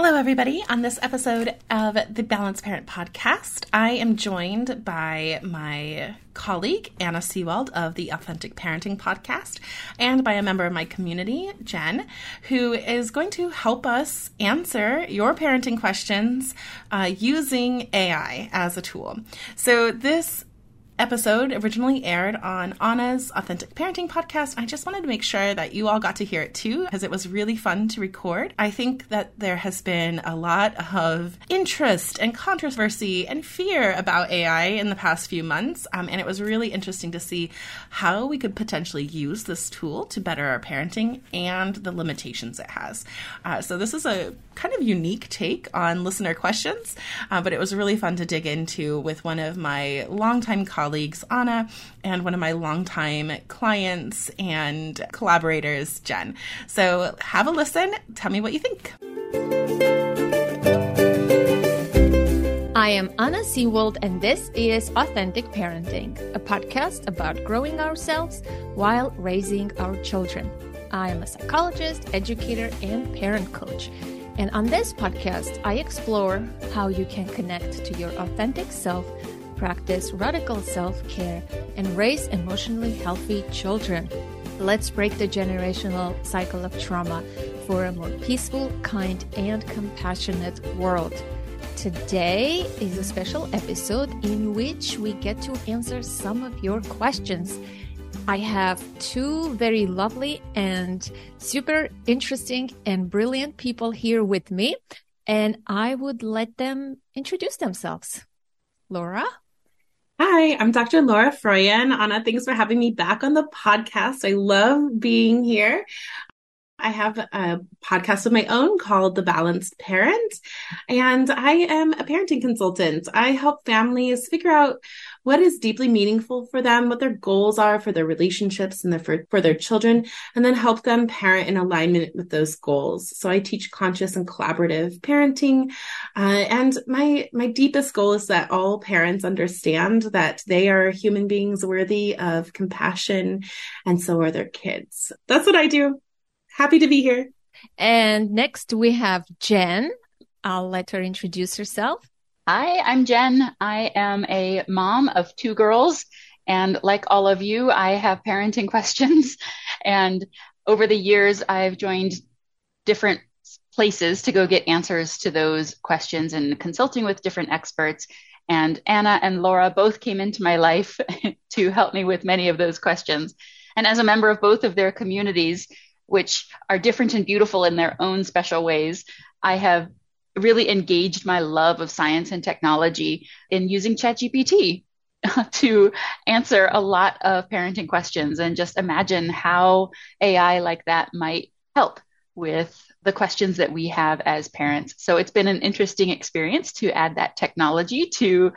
Hello, everybody. On this episode of the Balanced Parent Podcast, I am joined by my colleague, Anna Seewald of the Authentic Parenting Podcast, and by a member of my community, Jen, who is going to help us answer your parenting questions uh, using AI as a tool. So, this episode originally aired on Anna's Authentic Parenting podcast. I just wanted to make sure that you all got to hear it too, because it was really fun to record. I think that there has been a lot of interest and controversy and fear about AI in the past few months, um, and it was really interesting to see how we could potentially use this tool to better our parenting and the limitations it has. Uh, so, this is a kind of unique take on listener questions, uh, but it was really fun to dig into with one of my longtime colleagues, Anna, and one of my longtime clients and collaborators, Jen. So have a listen. Tell me what you think. I am Anna Seewald, and this is Authentic Parenting, a podcast about growing ourselves while raising our children. I am a psychologist, educator, and parent coach. And on this podcast, I explore how you can connect to your authentic self, practice radical self care, and raise emotionally healthy children. Let's break the generational cycle of trauma for a more peaceful, kind, and compassionate world. Today is a special episode in which we get to answer some of your questions. I have two very lovely and super interesting and brilliant people here with me, and I would let them introduce themselves. Laura? Hi, I'm Dr. Laura Froyen. Anna, thanks for having me back on the podcast. I love being here. I have a podcast of my own called The Balanced Parent, and I am a parenting consultant. I help families figure out what is deeply meaningful for them, what their goals are for their relationships and their, for, for their children, and then help them parent in alignment with those goals. So I teach conscious and collaborative parenting, uh, and my my deepest goal is that all parents understand that they are human beings worthy of compassion, and so are their kids. That's what I do. Happy to be here. And next we have Jen. I'll let her introduce herself. Hi, I'm Jen. I am a mom of two girls. And like all of you, I have parenting questions. And over the years, I've joined different places to go get answers to those questions and consulting with different experts. And Anna and Laura both came into my life to help me with many of those questions. And as a member of both of their communities, which are different and beautiful in their own special ways. I have really engaged my love of science and technology in using ChatGPT to answer a lot of parenting questions and just imagine how AI like that might help with the questions that we have as parents. So it's been an interesting experience to add that technology to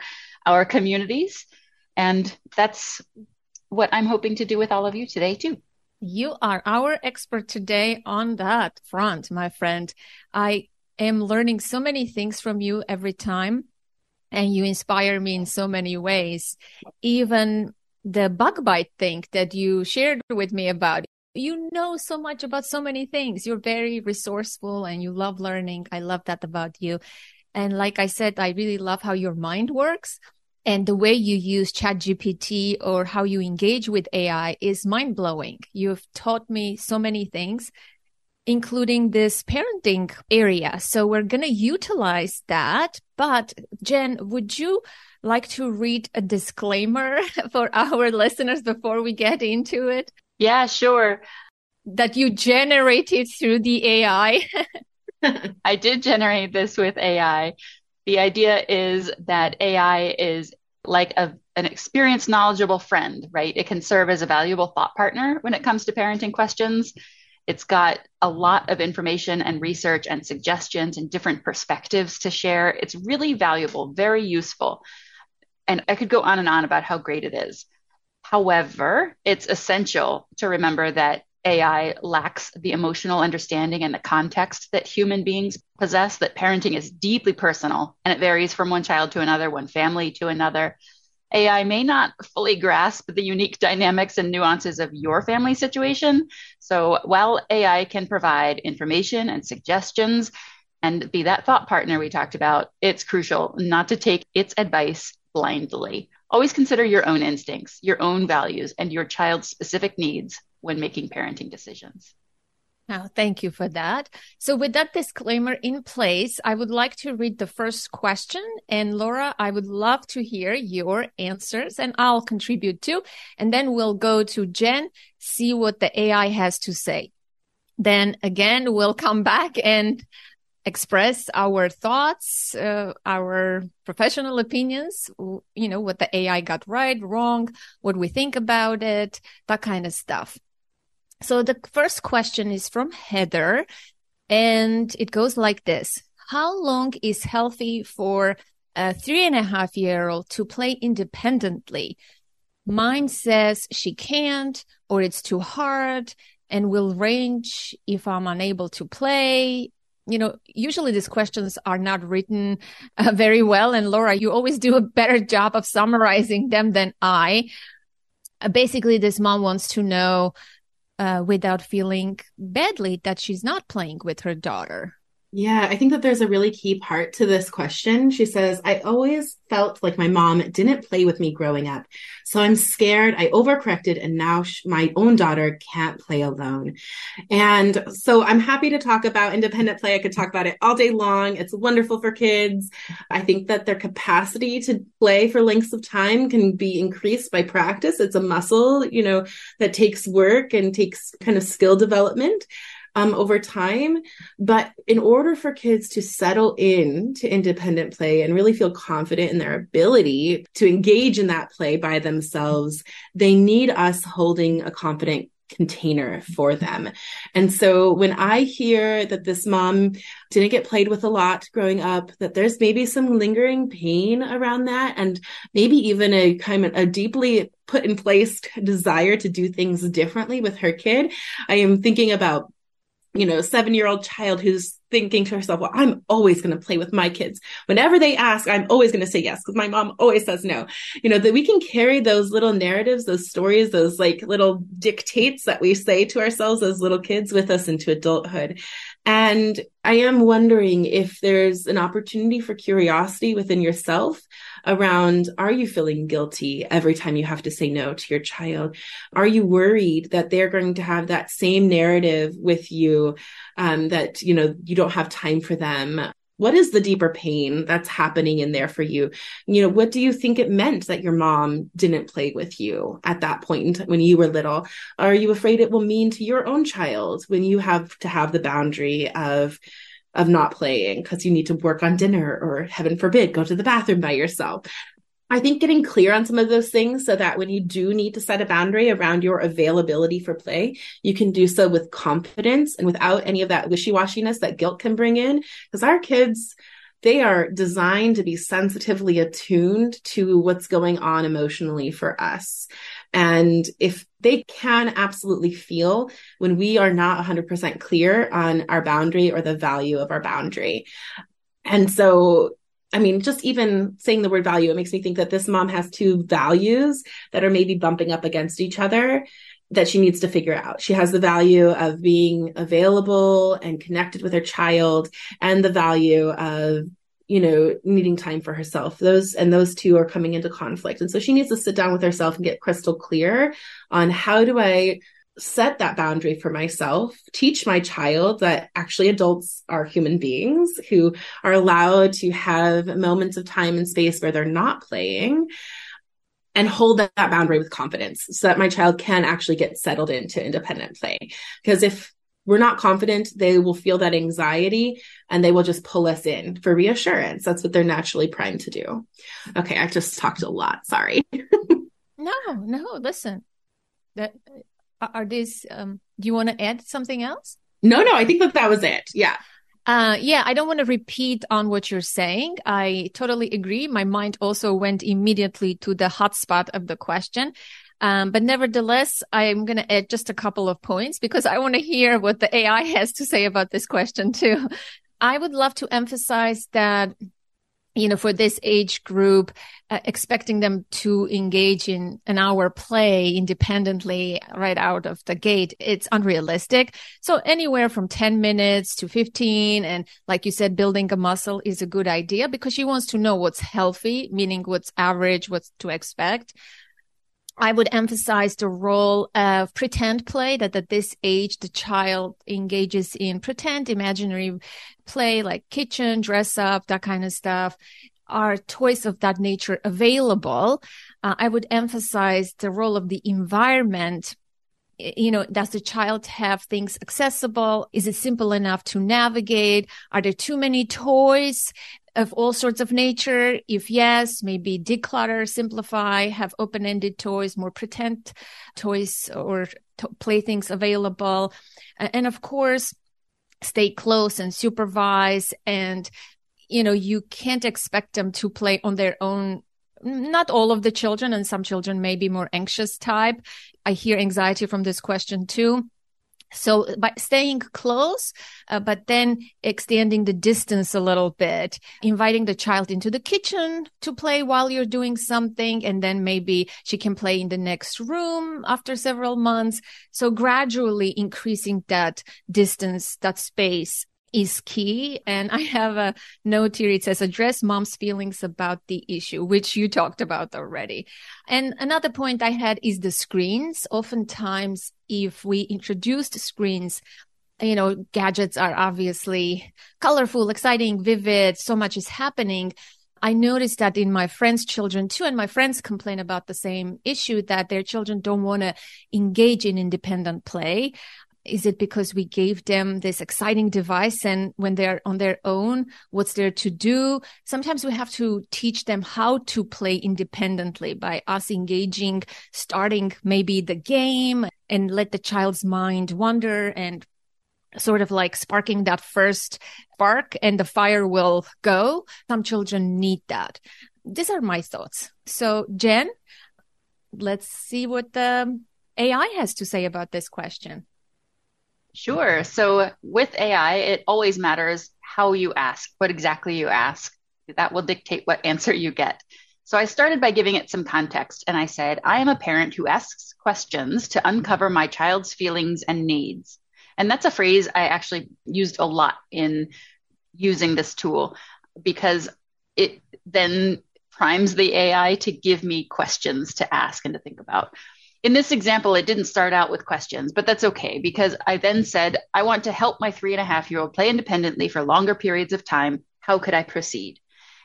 our communities. And that's what I'm hoping to do with all of you today, too. You are our expert today on that front, my friend. I am learning so many things from you every time, and you inspire me in so many ways. Even the bug bite thing that you shared with me about you know so much about so many things. You're very resourceful and you love learning. I love that about you. And like I said, I really love how your mind works and the way you use ChatGPT or how you engage with AI is mind blowing. You've taught me so many things, including this parenting area. So we're going to utilize that. But Jen, would you like to read a disclaimer for our listeners before we get into it? Yeah, sure. That you generated through the AI. I did generate this with AI. The idea is that AI is like a, an experienced, knowledgeable friend, right? It can serve as a valuable thought partner when it comes to parenting questions. It's got a lot of information and research and suggestions and different perspectives to share. It's really valuable, very useful. And I could go on and on about how great it is. However, it's essential to remember that AI lacks the emotional understanding and the context that human beings possess, that parenting is deeply personal and it varies from one child to another, one family to another. AI may not fully grasp the unique dynamics and nuances of your family situation. So while AI can provide information and suggestions and be that thought partner we talked about, it's crucial not to take its advice blindly. Always consider your own instincts, your own values, and your child's specific needs when making parenting decisions. Now, thank you for that. So with that disclaimer in place, I would like to read the first question. And Laura, I would love to hear your answers and I'll contribute too. And then we'll go to Jen, see what the AI has to say. Then again, we'll come back and express our thoughts, uh, our professional opinions, you know, what the AI got right, wrong, what we think about it, that kind of stuff. So the first question is from Heather and it goes like this. How long is healthy for a three and a half year old to play independently? Mine says she can't or it's too hard and will range if I'm unable to play. You know, usually these questions are not written uh, very well. And Laura, you always do a better job of summarizing them than I. Uh, basically, this mom wants to know uh, without feeling badly that she's not playing with her daughter. Yeah, I think that there's a really key part to this question. She says, I always felt like my mom didn't play with me growing up. So I'm scared. I overcorrected and now sh- my own daughter can't play alone. And so I'm happy to talk about independent play. I could talk about it all day long. It's wonderful for kids. I think that their capacity to play for lengths of time can be increased by practice. It's a muscle, you know, that takes work and takes kind of skill development um, over time. But in order for kids to settle in to independent play and really feel confident in their ability to engage in that play by themselves, they need us holding a confident container for them. And so when I hear that this mom didn't get played with a lot growing up, that there's maybe some lingering pain around that and maybe even a kind of a deeply put in place desire to do things differently with her kid, I am thinking about you know, seven year old child who's thinking to herself, well, I'm always going to play with my kids. Whenever they ask, I'm always going to say yes because my mom always says no. You know, that we can carry those little narratives, those stories, those like little dictates that we say to ourselves as little kids with us into adulthood. And I am wondering if there's an opportunity for curiosity within yourself around are you feeling guilty every time you have to say no to your child? Are you worried that they're going to have that same narrative with you um, that, you know, you don't have time for them? What is the deeper pain that's happening in there for you? You know, what do you think it meant that your mom didn't play with you at that point when you were little? Are you afraid it will mean to your own child when you have to have the boundary of, of not playing because you need to work on dinner or heaven forbid go to the bathroom by yourself I think getting clear on some of those things so that when you do need to set a boundary around your availability for play, you can do so with confidence and without any of that wishy washiness that guilt can bring in. Because our kids, they are designed to be sensitively attuned to what's going on emotionally for us. And if they can absolutely feel when we are not 100% clear on our boundary or the value of our boundary. And so I mean, just even saying the word value, it makes me think that this mom has two values that are maybe bumping up against each other. that she needs to figure out. She has the value of being available and connected with her child and the value of you know needing time for herself those and those two are coming into conflict and so she needs to sit down with herself and get crystal clear on how do i set that boundary for myself, teach my child that actually adults are human beings who are allowed to have moments of time and space where they're not playing and hold that, that boundary with confidence so that my child can actually get settled into independent play. Because if we're not confident, they will feel that anxiety and they will just pull us in for reassurance. That's what they're naturally primed to do. Okay, I just talked a lot. Sorry. no, no, listen. That are these um, do you want to add something else no no i think that that was it yeah uh, yeah, I don't want to repeat on what you're saying. I totally agree. My mind also went immediately to the hotspot of the question. Um, but nevertheless, I'm going to add just a couple of points because I want to hear what the AI has to say about this question too. I would love to emphasize that you know, for this age group, uh, expecting them to engage in an hour play independently right out of the gate, it's unrealistic. So anywhere from 10 minutes to 15. And like you said, building a muscle is a good idea because she wants to know what's healthy, meaning what's average, what's to expect. I would emphasize the role of pretend play that at this age, the child engages in pretend imaginary play like kitchen, dress up, that kind of stuff. Are toys of that nature available? Uh, I would emphasize the role of the environment you know, does the child have things accessible? Is it simple enough to navigate? Are there too many toys? Of all sorts of nature? If yes, maybe declutter, simplify, have open ended toys, more pretend toys or to- playthings available. And of course, stay close and supervise. And, you know, you can't expect them to play on their own not all of the children and some children may be more anxious type. I hear anxiety from this question too. So by staying close, uh, but then extending the distance a little bit, inviting the child into the kitchen to play while you're doing something. And then maybe she can play in the next room after several months. So gradually increasing that distance, that space is key. And I have a note here. It says address mom's feelings about the issue, which you talked about already. And another point I had is the screens. Oftentimes, if we introduced screens, you know, gadgets are obviously colorful, exciting, vivid. So much is happening. I noticed that in my friends' children too, and my friends complain about the same issue that their children don't want to engage in independent play. Is it because we gave them this exciting device and when they're on their own, what's there to do? Sometimes we have to teach them how to play independently by us engaging, starting maybe the game and let the child's mind wander and sort of like sparking that first spark and the fire will go. Some children need that. These are my thoughts. So Jen, let's see what the AI has to say about this question. Sure. So with AI, it always matters how you ask, what exactly you ask. That will dictate what answer you get. So I started by giving it some context and I said, I am a parent who asks questions to uncover my child's feelings and needs. And that's a phrase I actually used a lot in using this tool because it then primes the AI to give me questions to ask and to think about in this example, it didn't start out with questions, but that's okay because I then said, I want to help my three and a half year old play independently for longer periods of time. How could I proceed?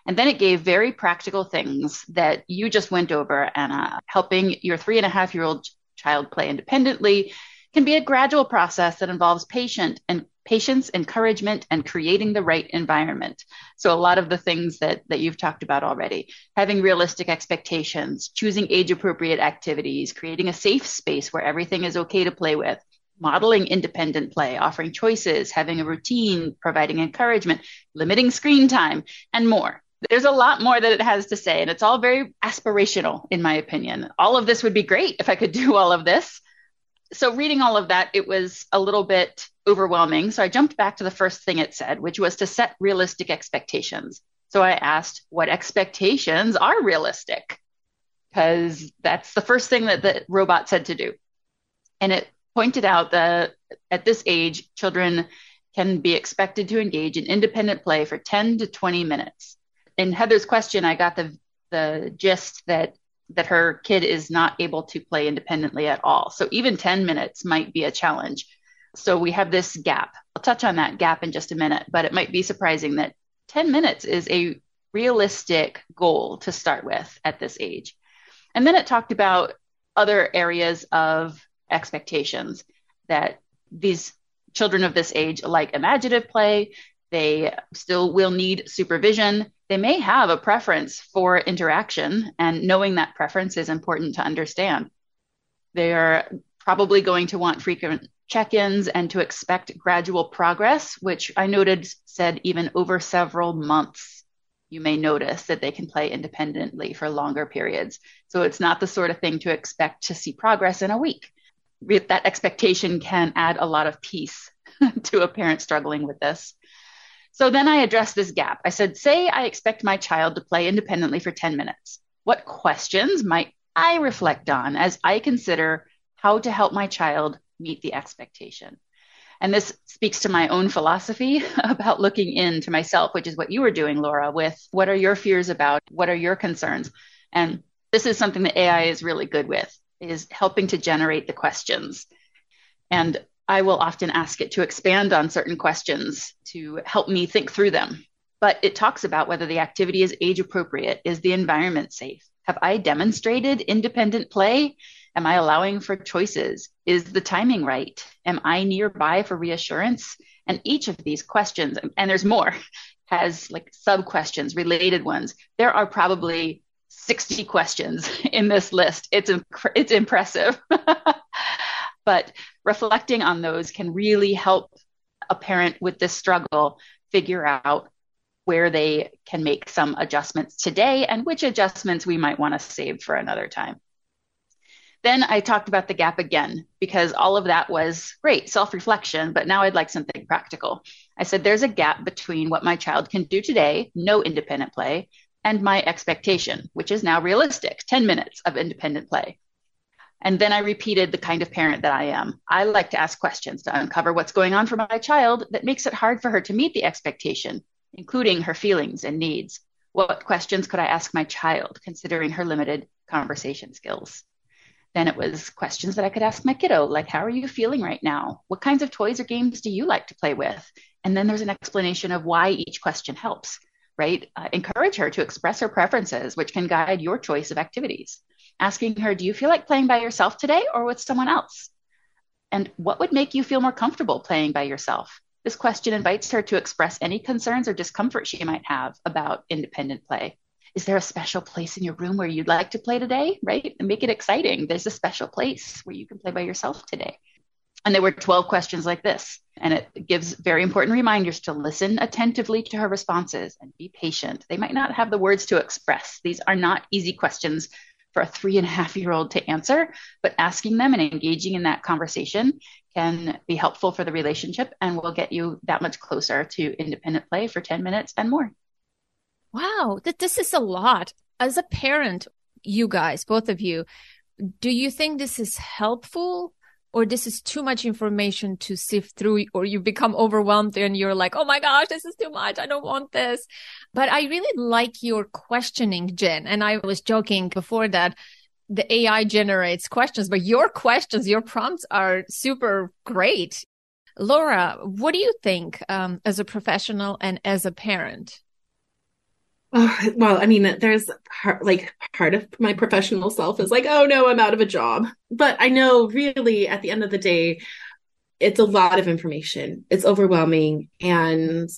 And then it gave very practical things that you just went over, Anna. Helping your three and a half year old child play independently can be a gradual process that involves patient and patience, encouragement, and creating the right environment. So a lot of the things that, that you've talked about already, having realistic expectations, choosing age appropriate activities, creating a safe space where everything is okay to play with, modeling independent play, offering choices, having a routine, providing encouragement, limiting screen time, and more. There's a lot more that it has to say, and it's all very aspirational, in my opinion. All of this would be great if I could do all of this. So, reading all of that, it was a little bit overwhelming. So I jumped back to the first thing it said, which was to set realistic expectations. So I asked, what expectations are realistic? Because that's the first thing that the robot said to do. And it pointed out that at this age, children can be expected to engage in independent play for 10 to 20 minutes. In Heather's question, I got the, the gist that that her kid is not able to play independently at all. So even 10 minutes might be a challenge. So we have this gap. I'll touch on that gap in just a minute, but it might be surprising that 10 minutes is a realistic goal to start with at this age. And then it talked about other areas of expectations that these children of this age like imaginative play. They still will need supervision. They may have a preference for interaction, and knowing that preference is important to understand. They are probably going to want frequent check ins and to expect gradual progress, which I noted said even over several months. You may notice that they can play independently for longer periods. So it's not the sort of thing to expect to see progress in a week. That expectation can add a lot of peace to a parent struggling with this. So then I addressed this gap. I said, say I expect my child to play independently for 10 minutes. What questions might I reflect on as I consider how to help my child meet the expectation? And this speaks to my own philosophy about looking into myself, which is what you were doing, Laura, with what are your fears about? What are your concerns? And this is something that AI is really good with, is helping to generate the questions. And I will often ask it to expand on certain questions to help me think through them. But it talks about whether the activity is age appropriate. Is the environment safe? Have I demonstrated independent play? Am I allowing for choices? Is the timing right? Am I nearby for reassurance? And each of these questions, and there's more, has like sub questions, related ones. There are probably 60 questions in this list. It's, it's impressive. but reflecting on those can really help a parent with this struggle figure out where they can make some adjustments today and which adjustments we might want to save for another time. Then I talked about the gap again because all of that was great self reflection, but now I'd like something practical. I said there's a gap between what my child can do today, no independent play, and my expectation, which is now realistic 10 minutes of independent play. And then I repeated the kind of parent that I am. I like to ask questions to uncover what's going on for my child that makes it hard for her to meet the expectation, including her feelings and needs. What questions could I ask my child, considering her limited conversation skills? Then it was questions that I could ask my kiddo, like, How are you feeling right now? What kinds of toys or games do you like to play with? And then there's an explanation of why each question helps, right? Uh, encourage her to express her preferences, which can guide your choice of activities asking her, Do you feel like playing by yourself today or with someone else? And what would make you feel more comfortable playing by yourself? This question invites her to express any concerns or discomfort she might have about independent play. Is there a special place in your room where you'd like to play today? Right? And make it exciting. There's a special place where you can play by yourself today. And there were 12 questions like this. And it gives very important reminders to listen attentively to her responses and be patient. They might not have the words to express. These are not easy questions for a three and a half year old to answer, but asking them and engaging in that conversation can be helpful for the relationship and will get you that much closer to independent play for 10 minutes and more. Wow, this is a lot. As a parent, you guys, both of you, do you think this is helpful or this is too much information to sift through or you become overwhelmed and you're like, oh my gosh, this is too much. I don't want this. But I really like your questioning, Jen. And I was joking before that the AI generates questions, but your questions, your prompts are super great. Laura, what do you think um, as a professional and as a parent? Oh, well, I mean, there's part, like part of my professional self is like, oh no, I'm out of a job. But I know really at the end of the day, it's a lot of information. It's overwhelming. And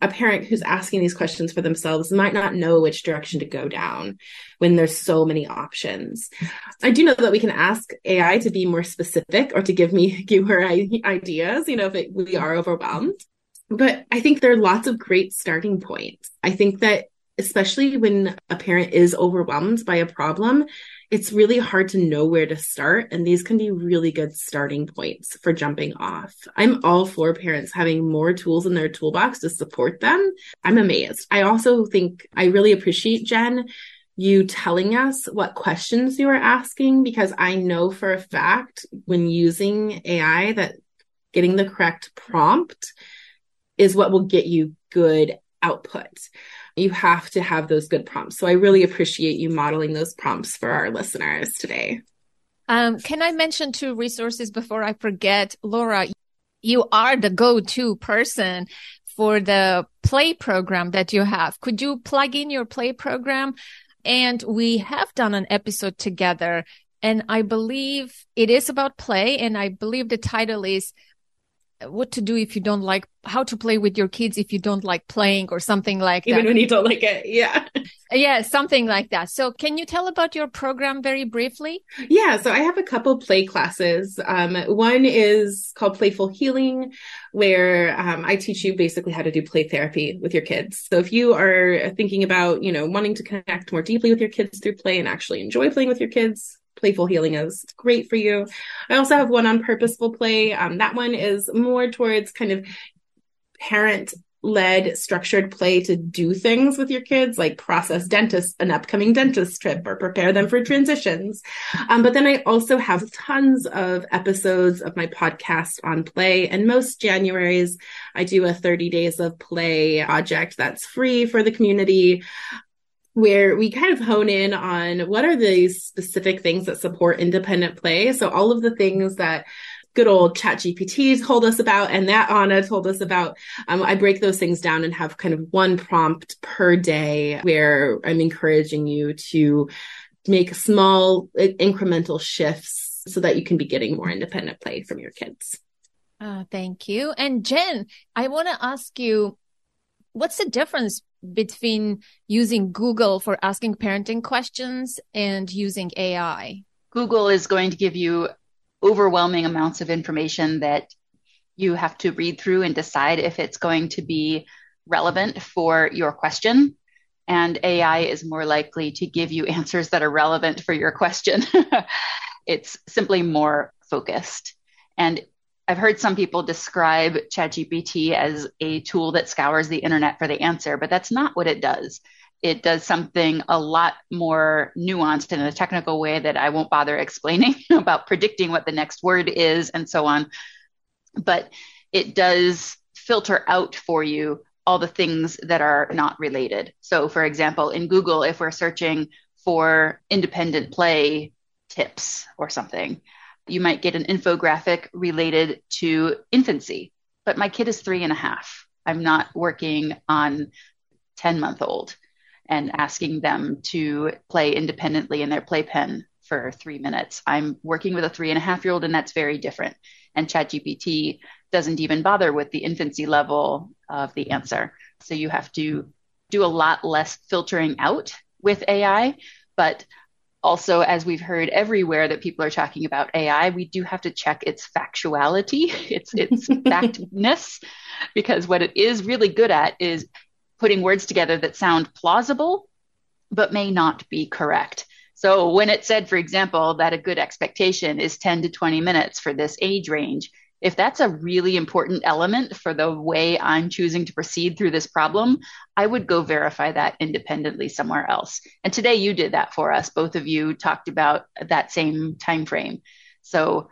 a parent who's asking these questions for themselves might not know which direction to go down when there's so many options. I do know that we can ask AI to be more specific or to give me give her ideas, you know, if it, we are overwhelmed. But I think there are lots of great starting points. I think that especially when a parent is overwhelmed by a problem, it's really hard to know where to start. And these can be really good starting points for jumping off. I'm all for parents having more tools in their toolbox to support them. I'm amazed. I also think I really appreciate Jen you telling us what questions you are asking because I know for a fact when using AI that getting the correct prompt is what will get you good output. You have to have those good prompts. So I really appreciate you modeling those prompts for our listeners today. Um, can I mention two resources before I forget? Laura, you are the go-to person for the play program that you have. Could you plug in your play program? And we have done an episode together and I believe it is about play. And I believe the title is what to do if you don't like how to play with your kids if you don't like playing or something like Even that. when you don't like it. Yeah. Yeah, something like that. So can you tell about your program very briefly? Yeah, so I have a couple play classes. Um, one is called Playful Healing, where um, I teach you basically how to do play therapy with your kids. So if you are thinking about, you know, wanting to connect more deeply with your kids through play and actually enjoy playing with your kids, playful healing is great for you. I also have one on purposeful play. Um, that one is more towards kind of parent led structured play to do things with your kids, like process dentist, an upcoming dentist trip or prepare them for transitions. Um, but then I also have tons of episodes of my podcast on play. And most Januaries, I do a 30 days of play project that's free for the community where we kind of hone in on what are the specific things that support independent play. So all of the things that good old chat gpt told us about and that anna told us about um, i break those things down and have kind of one prompt per day where i'm encouraging you to make small incremental shifts so that you can be getting more independent play from your kids uh, thank you and jen i want to ask you what's the difference between using Google for asking parenting questions and using AI? Google is going to give you overwhelming amounts of information that you have to read through and decide if it's going to be relevant for your question. And AI is more likely to give you answers that are relevant for your question. it's simply more focused. And I've heard some people describe ChatGPT as a tool that scours the internet for the answer, but that's not what it does. It does something a lot more nuanced in a technical way that I won't bother explaining about predicting what the next word is and so on. But it does filter out for you all the things that are not related. So, for example, in Google, if we're searching for independent play tips or something, you might get an infographic related to infancy. But my kid is three and a half. I'm not working on 10 month old and asking them to play independently in their playpen for three minutes. I'm working with a three and a half year old, and that's very different. And ChatGPT doesn't even bother with the infancy level of the answer. So you have to do a lot less filtering out with AI. But also, as we've heard everywhere that people are talking about AI, we do have to check its factuality, its its factness, because what it is really good at is putting words together that sound plausible, but may not be correct. So when it said, for example, that a good expectation is 10 to 20 minutes for this age range, if that's a really important element for the way I'm choosing to proceed through this problem, I would go verify that independently somewhere else. And today you did that for us. Both of you talked about that same time frame. So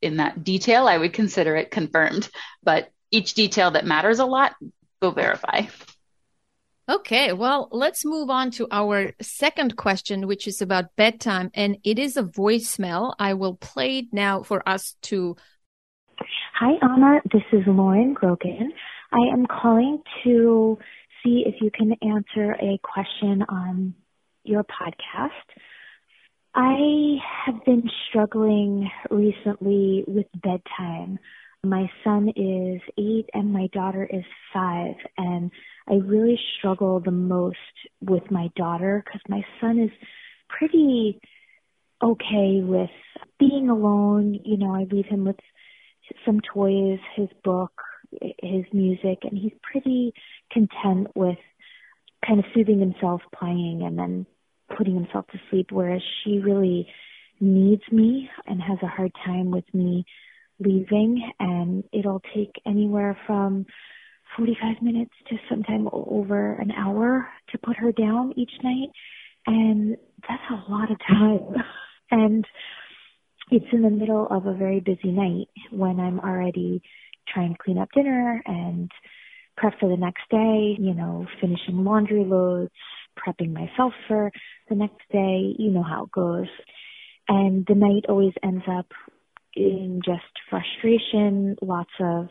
in that detail, I would consider it confirmed. But each detail that matters a lot, go verify. Okay, well, let's move on to our second question, which is about bedtime. And it is a voicemail. I will play it now for us to Hi, Anna. This is Lauren Grogan. I am calling to see if you can answer a question on your podcast. I have been struggling recently with bedtime. My son is eight and my daughter is five, and I really struggle the most with my daughter because my son is pretty okay with being alone. You know, I leave him with some toys, his book, his music, and he's pretty content with kind of soothing himself playing and then putting himself to sleep, whereas she really needs me and has a hard time with me leaving and it'll take anywhere from 45 minutes to sometime over an hour to put her down each night And that's a lot of time. and it's in the middle of a very busy night when I'm already trying to clean up dinner and prep for the next day, you know, finishing laundry loads, prepping myself for the next day. You know how it goes. And the night always ends up in just frustration, lots of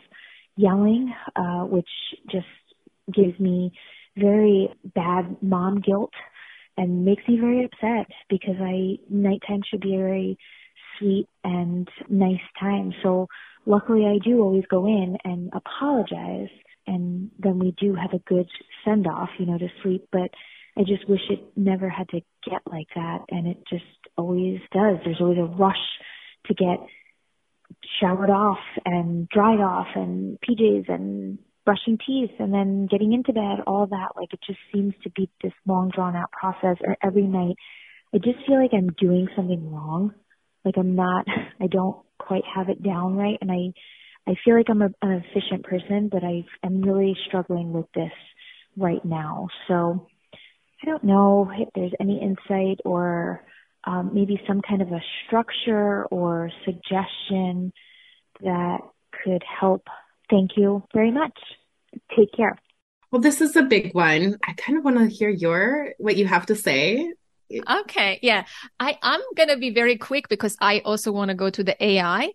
yelling, uh, which just gives me very bad mom guilt and makes me very upset because I nighttime should be a very sweet and nice time. So luckily I do always go in and apologize and then we do have a good send off, you know, to sleep. But I just wish it never had to get like that and it just always does. There's always a rush to get showered off and dried off and PJs and brushing teeth and then getting into bed, all that. Like it just seems to be this long drawn out process or every night. I just feel like I'm doing something wrong. Like I'm not, I don't quite have it down right. And I, I feel like I'm a, an efficient person, but I, I'm really struggling with this right now. So I don't know if there's any insight or um, maybe some kind of a structure or suggestion that could help. Thank you very much. Take care. Well, this is a big one. I kind of want to hear your what you have to say. Okay, yeah. I I'm going to be very quick because I also want to go to the AI.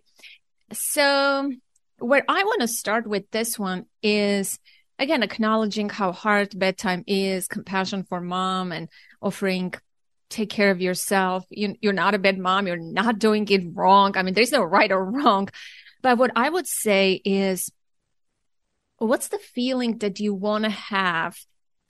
So, where I want to start with this one is again acknowledging how hard bedtime is, compassion for mom and offering take care of yourself. You, you're not a bad mom. You're not doing it wrong. I mean, there's no right or wrong. But what I would say is, what's the feeling that you want to have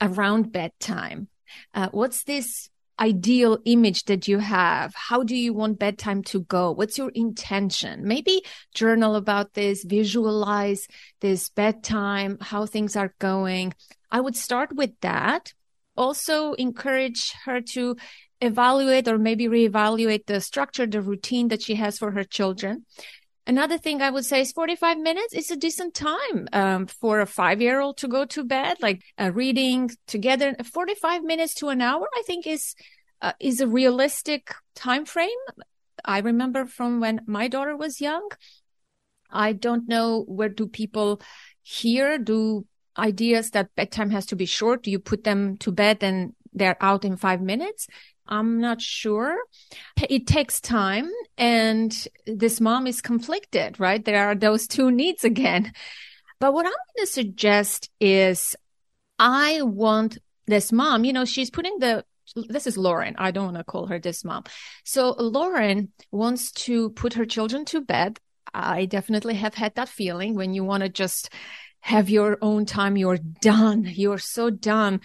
around bedtime? Uh, what's this ideal image that you have? How do you want bedtime to go? What's your intention? Maybe journal about this, visualize this bedtime, how things are going. I would start with that. Also encourage her to evaluate or maybe reevaluate the structure, the routine that she has for her children. Another thing I would say is 45 minutes is a decent time um, for a five year old to go to bed, like uh, reading together. 45 minutes to an hour, I think is, uh, is a realistic time frame. I remember from when my daughter was young. I don't know where do people here do ideas that bedtime has to be short. You put them to bed and they're out in five minutes? I'm not sure. It takes time and this mom is conflicted, right? There are those two needs again. But what I'm going to suggest is I want this mom, you know, she's putting the this is Lauren. I don't want to call her this mom. So Lauren wants to put her children to bed. I definitely have had that feeling when you want to just have your own time. You're done. You're so done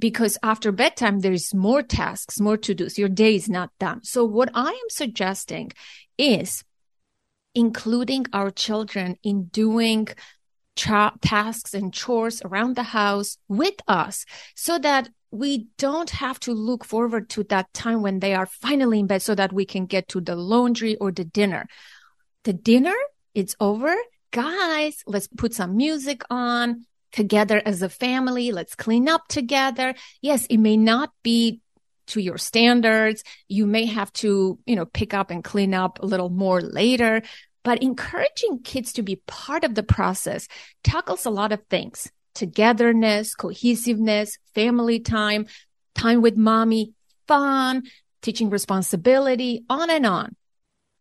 because after bedtime, there's more tasks, more to dos. Your day is not done. So what I am suggesting is including our children in doing tra- tasks and chores around the house with us so that we don't have to look forward to that time when they are finally in bed so that we can get to the laundry or the dinner. The dinner, it's over. Guys, let's put some music on together as a family. Let's clean up together. Yes, it may not be to your standards. You may have to, you know, pick up and clean up a little more later, but encouraging kids to be part of the process tackles a lot of things. Togetherness, cohesiveness, family time, time with mommy, fun, teaching responsibility, on and on.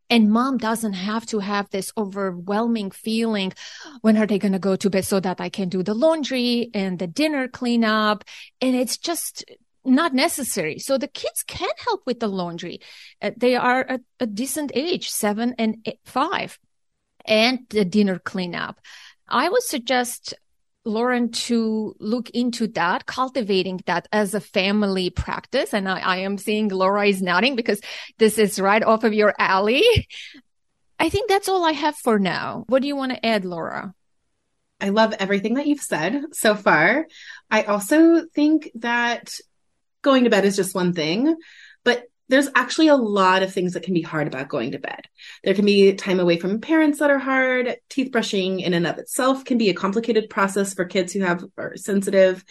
And mom doesn't have to have this overwhelming feeling. When are they going to go to bed so that I can do the laundry and the dinner cleanup? And it's just not necessary. So the kids can help with the laundry. Uh, they are at a decent age, seven and eight, five and the dinner cleanup. I would suggest Lauren to look into that, cultivating that as a family practice. And I, I am seeing Laura is nodding because this is right off of your alley. I think that's all I have for now. What do you want to add, Laura? I love everything that you've said so far. I also think that going to bed is just one thing, but there's actually a lot of things that can be hard about going to bed. There can be time away from parents that are hard. Teeth brushing in and of itself can be a complicated process for kids who have are sensitive.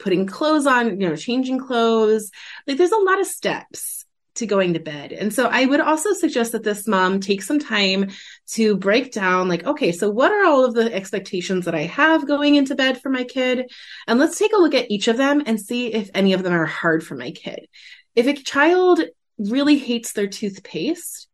putting clothes on, you know, changing clothes. Like there's a lot of steps to going to bed. And so I would also suggest that this mom take some time to break down like, okay, so what are all of the expectations that I have going into bed for my kid? And let's take a look at each of them and see if any of them are hard for my kid. If a child really hates their toothpaste,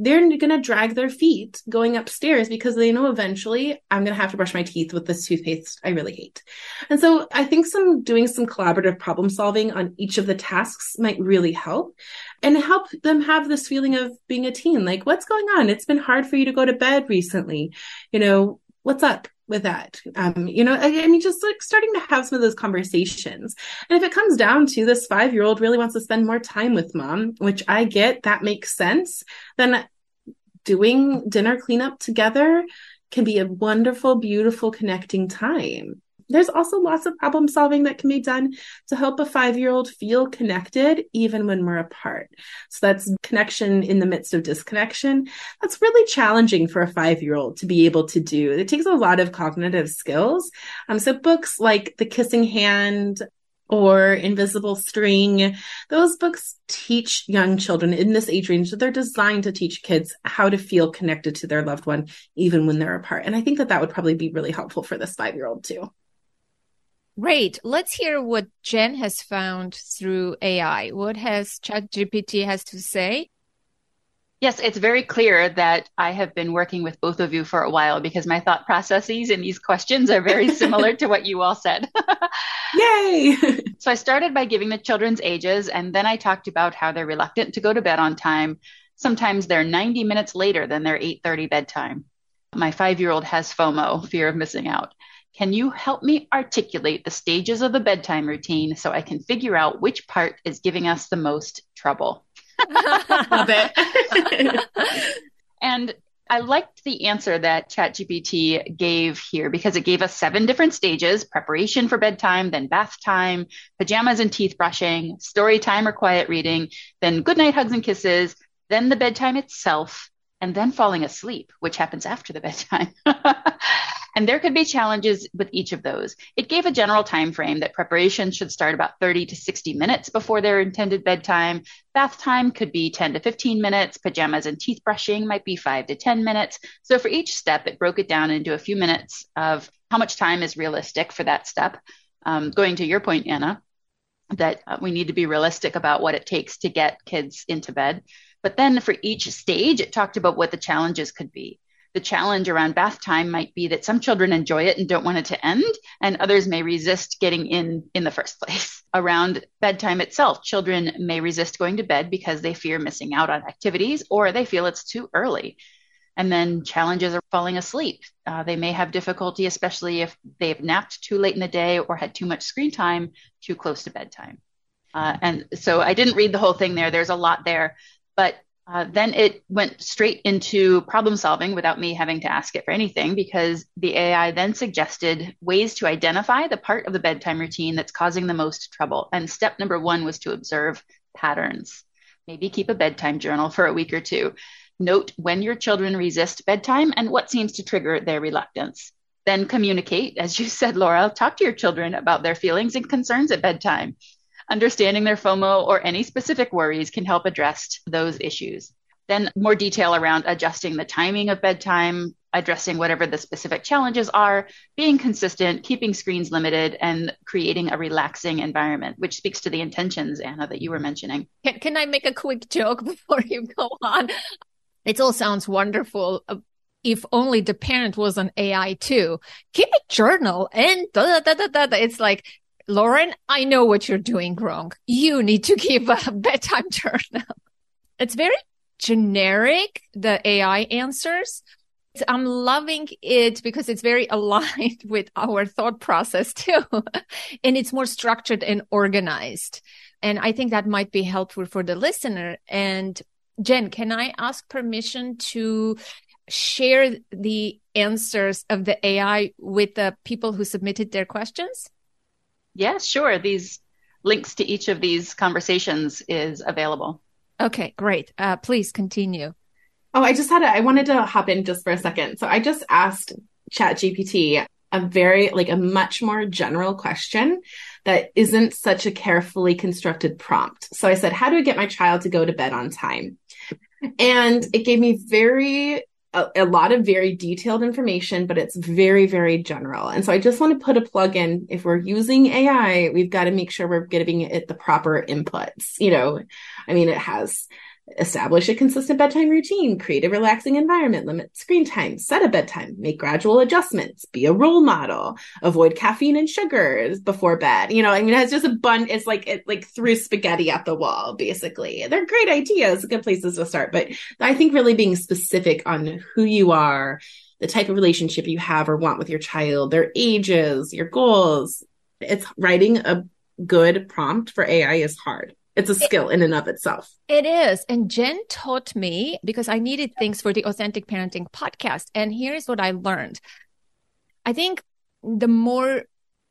they're going to drag their feet going upstairs because they know eventually I'm going to have to brush my teeth with this toothpaste I really hate. And so I think some doing some collaborative problem solving on each of the tasks might really help and help them have this feeling of being a teen. Like, what's going on? It's been hard for you to go to bed recently. You know, what's up? With that. Um, you know, I, I, mean, just like starting to have some of those conversations. And if it comes down to this five year old really wants to spend more time with mom, which I get, that makes sense, then doing dinner cleanup together can be a wonderful, beautiful connecting time there's also lots of problem solving that can be done to help a five year old feel connected even when we're apart. So that's connection in the midst of disconnection. That's really challenging for a five year old to be able to do. It takes a lot of cognitive skills. Um, so books like The Kissing Hand, or Invisible String. Those books teach young children in this age range that they're designed to teach kids how to feel connected to their loved one, even when they're apart. And I think that that would probably be really helpful for this five year old too. Great. Let's hear what Jen has found through AI. What has ChatGPT has to say? Yes, it's very clear that I have been working with both of you for a while because my thought processes in these questions are very similar to what you all said. Yay! so I started by giving the children's ages and then I talked about how they're reluctant to go to bed on time. Sometimes they're 90 minutes later than their 8:30 bedtime. My 5-year-old has FOMO, fear of missing out. Can you help me articulate the stages of the bedtime routine so I can figure out which part is giving us the most trouble? Love it. and I liked the answer that ChatGPT gave here because it gave us seven different stages preparation for bedtime, then bath time, pajamas and teeth brushing, story time or quiet reading, then goodnight hugs and kisses, then the bedtime itself, and then falling asleep, which happens after the bedtime. And there could be challenges with each of those. It gave a general time frame that preparation should start about 30 to 60 minutes before their intended bedtime. Bath time could be 10 to 15 minutes. Pajamas and teeth brushing might be 5 to 10 minutes. So for each step, it broke it down into a few minutes of how much time is realistic for that step. Um, going to your point, Anna, that uh, we need to be realistic about what it takes to get kids into bed. But then for each stage, it talked about what the challenges could be the challenge around bath time might be that some children enjoy it and don't want it to end, and others may resist getting in in the first place. Around bedtime itself, children may resist going to bed because they fear missing out on activities or they feel it's too early. And then challenges are falling asleep. Uh, they may have difficulty, especially if they've napped too late in the day or had too much screen time too close to bedtime. Uh, and so I didn't read the whole thing there. There's a lot there, but uh, then it went straight into problem solving without me having to ask it for anything because the AI then suggested ways to identify the part of the bedtime routine that's causing the most trouble. And step number one was to observe patterns. Maybe keep a bedtime journal for a week or two. Note when your children resist bedtime and what seems to trigger their reluctance. Then communicate, as you said, Laura, talk to your children about their feelings and concerns at bedtime understanding their FOMO or any specific worries can help address those issues. Then more detail around adjusting the timing of bedtime, addressing whatever the specific challenges are, being consistent, keeping screens limited, and creating a relaxing environment, which speaks to the intentions, Anna, that you were mentioning. Can, can I make a quick joke before you go on? It all sounds wonderful. Uh, if only the parent was an AI too. Keep a journal and da, da, da, da, da. It's like Lauren, I know what you're doing wrong. You need to give a bedtime journal. It's very generic, the AI answers. I'm loving it because it's very aligned with our thought process too. and it's more structured and organized. And I think that might be helpful for the listener. And Jen, can I ask permission to share the answers of the AI with the people who submitted their questions? Yeah, sure. These links to each of these conversations is available. Okay, great. Uh, please continue. Oh, I just had a, I wanted to hop in just for a second. So I just asked ChatGPT, a very like a much more general question that isn't such a carefully constructed prompt. So I said, how do I get my child to go to bed on time? And it gave me very a, a, lot of very detailed information, but it's very, very general. And so I just want to put a plug in. If we're using AI, we've got to make sure we're giving it the proper inputs. You know, I mean, it has establish a consistent bedtime routine, create a relaxing environment, limit screen time, set a bedtime, make gradual adjustments, be a role model, avoid caffeine and sugars before bed. You know, I mean, it's just a bunch. It's like it like threw spaghetti at the wall, basically. They're great ideas, good places to start, but I think really being specific on who you are, the type of relationship you have or want with your child, their ages, your goals. It's writing a good prompt for AI is hard. It's a skill it, in and of itself. It is. And Jen taught me because I needed things for the Authentic Parenting podcast. And here's what I learned. I think the more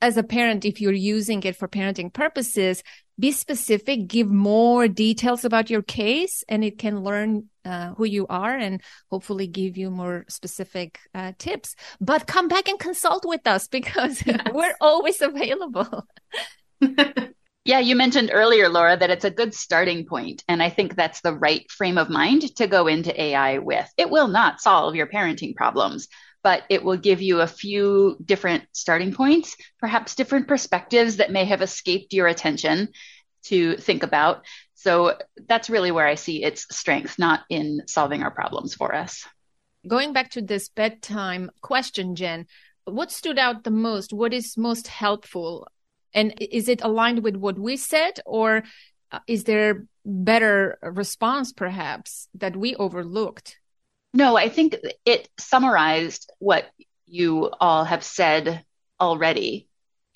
as a parent, if you're using it for parenting purposes, be specific, give more details about your case, and it can learn uh, who you are and hopefully give you more specific uh, tips. But come back and consult with us because yes. we're always available. Yeah, you mentioned earlier, Laura, that it's a good starting point, And I think that's the right frame of mind to go into AI with. It will not solve your parenting problems, but it will give you a few different starting points, perhaps different perspectives that may have escaped your attention to think about. So that's really where I see its strength, not in solving our problems for us. Going back to this bedtime question, Jen, what stood out the most? What is most helpful and is it aligned with what we said, or uh, is there better response perhaps that we overlooked? No, I think it summarized what you all have said already.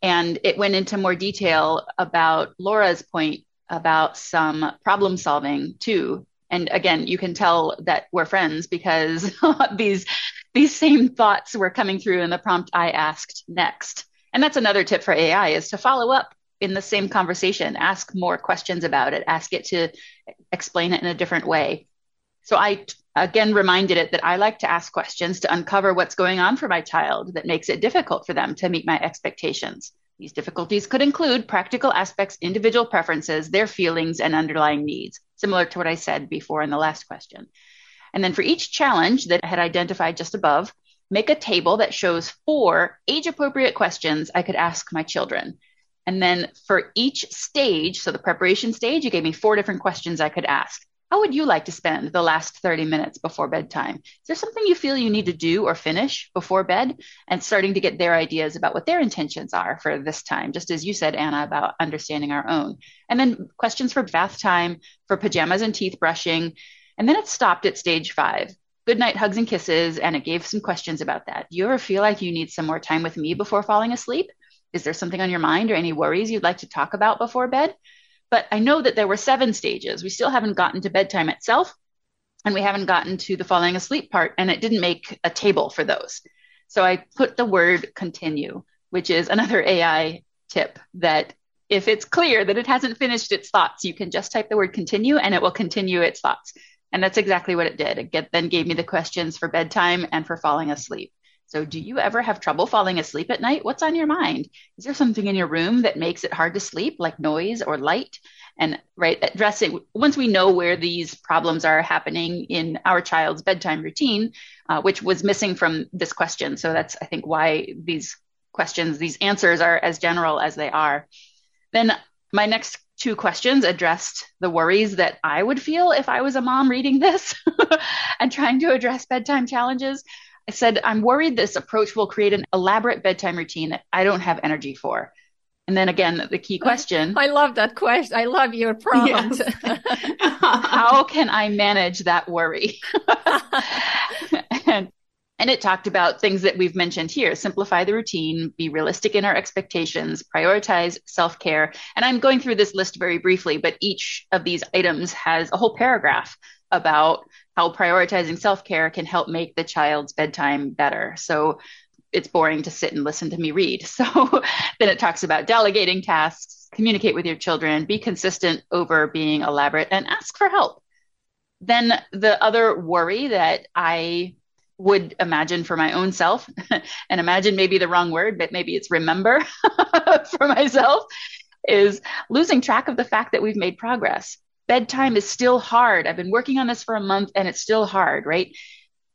And it went into more detail about Laura's point about some problem solving too. And again, you can tell that we're friends because these these same thoughts were coming through in the prompt I asked next. And that's another tip for AI is to follow up in the same conversation, ask more questions about it, ask it to explain it in a different way. So I again reminded it that I like to ask questions to uncover what's going on for my child that makes it difficult for them to meet my expectations. These difficulties could include practical aspects, individual preferences, their feelings, and underlying needs, similar to what I said before in the last question. And then for each challenge that I had identified just above, make a table that shows four age appropriate questions I could ask my children. And then for each stage, so the preparation stage, you gave me four different questions I could ask. How would you like to spend the last 30 minutes before bedtime? Is there something you feel you need to do or finish before bed? And starting to get their ideas about what their intentions are for this time, just as you said, Anna, about understanding our own. And then questions for bath time, for pajamas and teeth brushing. And then it stopped at stage five good night hugs and kisses and it gave some questions about that. Do you ever feel like you need some more time with me before falling asleep? Is there something on your mind or any worries you'd like to talk about before bed? But i know that there were seven stages. We still haven't gotten to bedtime itself and we haven't gotten to the falling asleep part and it didn't make a table for those. So i put the word continue which is another ai tip that if it's clear that it hasn't finished its thoughts you can just type the word continue and it will continue its thoughts and that's exactly what it did. It get, then gave me the questions for bedtime and for falling asleep. So, do you ever have trouble falling asleep at night? What's on your mind? Is there something in your room that makes it hard to sleep, like noise or light? And right, addressing once we know where these problems are happening in our child's bedtime routine, uh, which was missing from this question. So, that's, I think, why these questions, these answers are as general as they are. Then, my next two questions addressed the worries that I would feel if I was a mom reading this and trying to address bedtime challenges. I said, I'm worried this approach will create an elaborate bedtime routine that I don't have energy for. And then again, the key question. I love that question. I love your prompt. Yes. How can I manage that worry? and it talked about things that we've mentioned here simplify the routine, be realistic in our expectations, prioritize self care. And I'm going through this list very briefly, but each of these items has a whole paragraph about how prioritizing self care can help make the child's bedtime better. So it's boring to sit and listen to me read. So then it talks about delegating tasks, communicate with your children, be consistent over being elaborate, and ask for help. Then the other worry that I would imagine for my own self, and imagine maybe the wrong word, but maybe it's remember for myself, is losing track of the fact that we've made progress. Bedtime is still hard. I've been working on this for a month and it's still hard, right?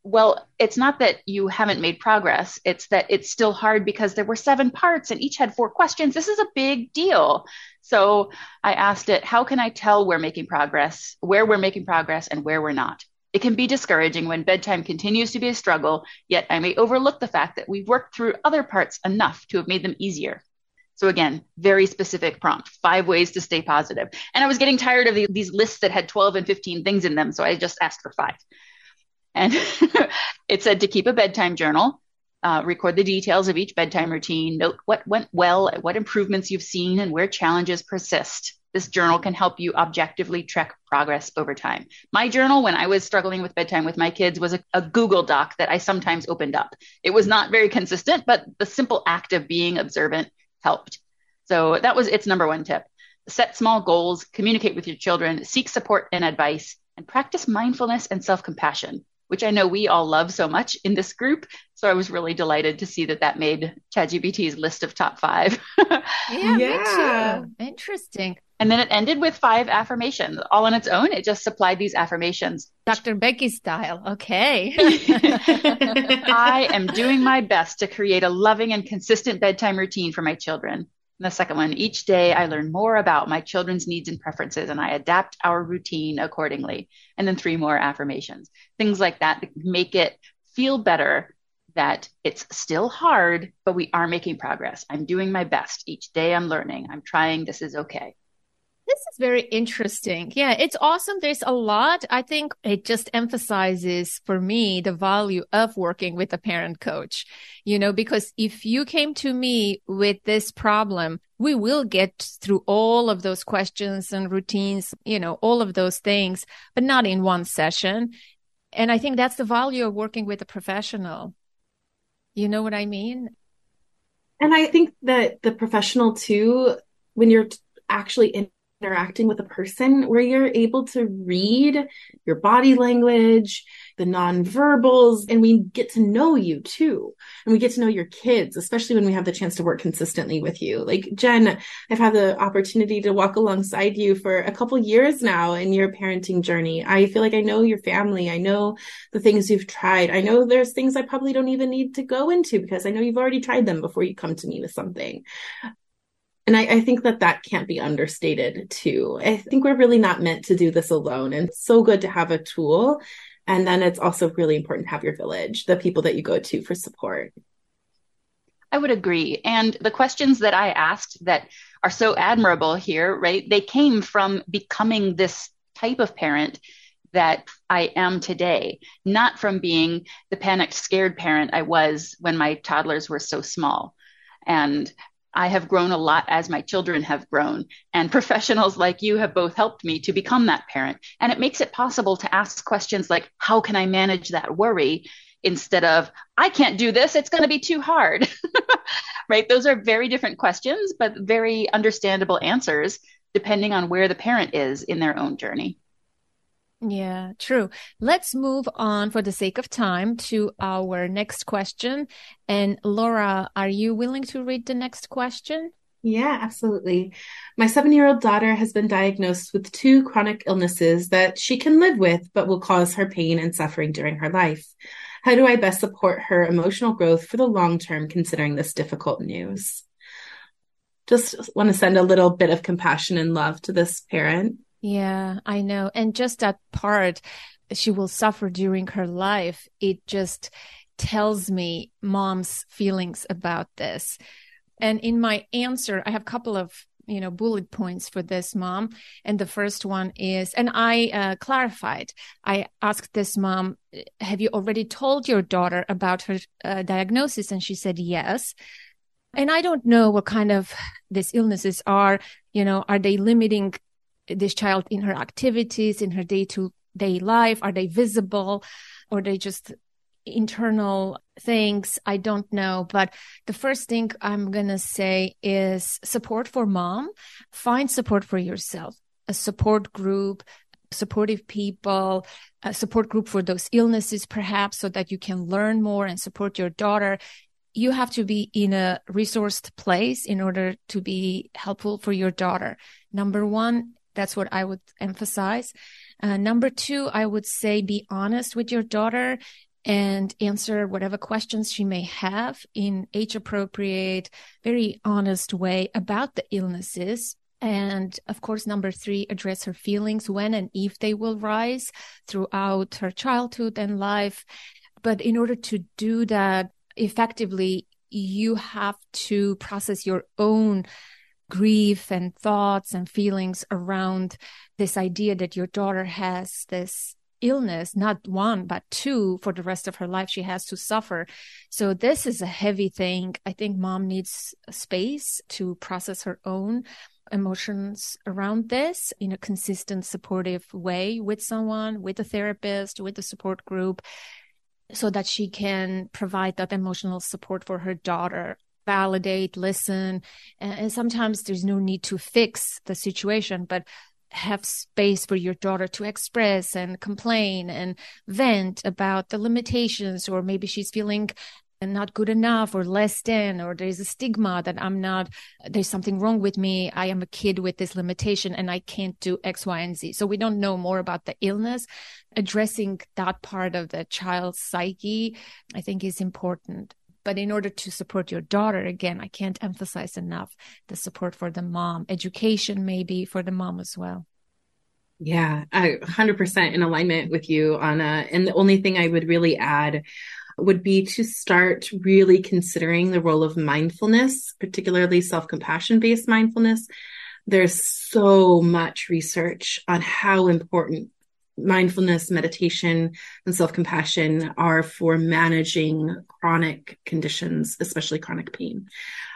Well, it's not that you haven't made progress. It's that it's still hard because there were seven parts and each had four questions. This is a big deal. So I asked it, how can I tell we're making progress, where we're making progress, and where we're not? It can be discouraging when bedtime continues to be a struggle, yet I may overlook the fact that we've worked through other parts enough to have made them easier. So again, very specific prompt, five ways to stay positive. And I was getting tired of the, these lists that had 12 and 15 things in them. So I just asked for five. And it said to keep a bedtime journal, uh, record the details of each bedtime routine, note what went well, what improvements you've seen, and where challenges persist. This journal can help you objectively track progress over time. My journal, when I was struggling with bedtime with my kids, was a, a, Google Doc that I sometimes opened up. It was not very consistent, but the simple act of being observant helped. So that was its number one tip. Set small goals, communicate with your children, seek support and advice, and practice mindfulness and self compassion which I know we all love so much in this group. So I was really delighted to see that that made ChatGPT's list of top five. yeah, yeah. Interesting. And then it ended with five affirmations all on its own. It just supplied these affirmations. Dr. Becky style. Okay. I am doing my best to create a loving and consistent bedtime routine for my children. And the second one, each day I learn more about my children's needs and preferences and I adapt our routine accordingly. And then three more affirmations, things like that that make it feel better that it's still hard, but we are making progress. I'm doing my best. Each day I'm learning. I'm trying. This is okay. This is very interesting. Yeah, it's awesome. There's a lot. I think it just emphasizes for me the value of working with a parent coach, you know, because if you came to me with this problem, we will get through all of those questions and routines, you know, all of those things, but not in one session. And I think that's the value of working with a professional. You know what I mean? And I think that the professional too, when you're actually in interacting with a person where you're able to read your body language, the nonverbals, and we get to know you too. And we get to know your kids, especially when we have the chance to work consistently with you. Like Jen, I've had the opportunity to walk alongside you for a couple years now in your parenting journey. I feel like I know your family. I know the things you've tried. I know there's things I probably don't even need to go into because I know you've already tried them before you come to me with something. And I, I, think that that can't be understated too. I think we're really not meant to do this alone. And it's so good to have a tool. And then it's also really important to have your village, the people that you go to for support. I would agree. And the questions that I asked that are so admirable here, right? They came from becoming this type of parent that I am today, not from being the panicked, scared parent I was when my toddlers were so small. And I have grown a lot as my children have grown. And professionals like you have both helped me to become that parent. And it makes it possible to ask questions like, how can I manage that worry? Instead of, I can't do this, it's going to be too hard. right? Those are very different questions, but very understandable answers depending on where the parent is in their own journey. Yeah, true. Let's move on for the sake of time to our next question. And Laura, are you willing to read the next question? Yeah, absolutely. My seven year old daughter has been diagnosed with two chronic illnesses that she can live with, but will cause her pain and suffering during her life. How do I best support her emotional growth for the long term, considering this difficult news? Just want to send a little bit of compassion and love to this parent. Yeah, I know. And just that part, she will suffer during her life. It just tells me mom's feelings about this. And in my answer, I have a couple of you know bullet points for this mom and the first one is and i uh, clarified i asked this mom have you already told your daughter about her uh, diagnosis and she said yes and i don't know what kind of these illnesses are you know are they limiting this child in her activities, in her day to day life? Are they visible or they just internal things? I don't know. But the first thing I'm going to say is support for mom. Find support for yourself, a support group, supportive people, a support group for those illnesses, perhaps, so that you can learn more and support your daughter. You have to be in a resourced place in order to be helpful for your daughter. Number one, that's what I would emphasize. Uh, number two, I would say be honest with your daughter and answer whatever questions she may have in age appropriate, very honest way about the illnesses. And of course, number three, address her feelings when and if they will rise throughout her childhood and life. But in order to do that effectively, you have to process your own grief and thoughts and feelings around this idea that your daughter has this illness, not one, but two for the rest of her life. She has to suffer. So this is a heavy thing. I think mom needs space to process her own emotions around this in a consistent, supportive way with someone, with a therapist, with a support group, so that she can provide that emotional support for her daughter validate, listen. And, sometimes there's no need to fix the situation, but have space for your daughter to express and complain and vent about the limitations, or maybe she's feeling not good enough or less than, or there's a stigma that I'm not, there's something wrong with me. I am a kid with this limitation and I can't do X, Y, and Z. So we don't know more about the illness. Addressing that part of the child's psyche, I think is important. But in order to support your daughter, again, I can't emphasize enough the support for the mom, education maybe for the mom as well. Yeah, I 100% in alignment with you, Anna. And the only thing I would really add would be to start really considering the role of mindfulness, particularly self compassion based mindfulness. There's so much research on how important mindfulness, meditation, and self compassion are for managing chronic conditions, especially chronic pain.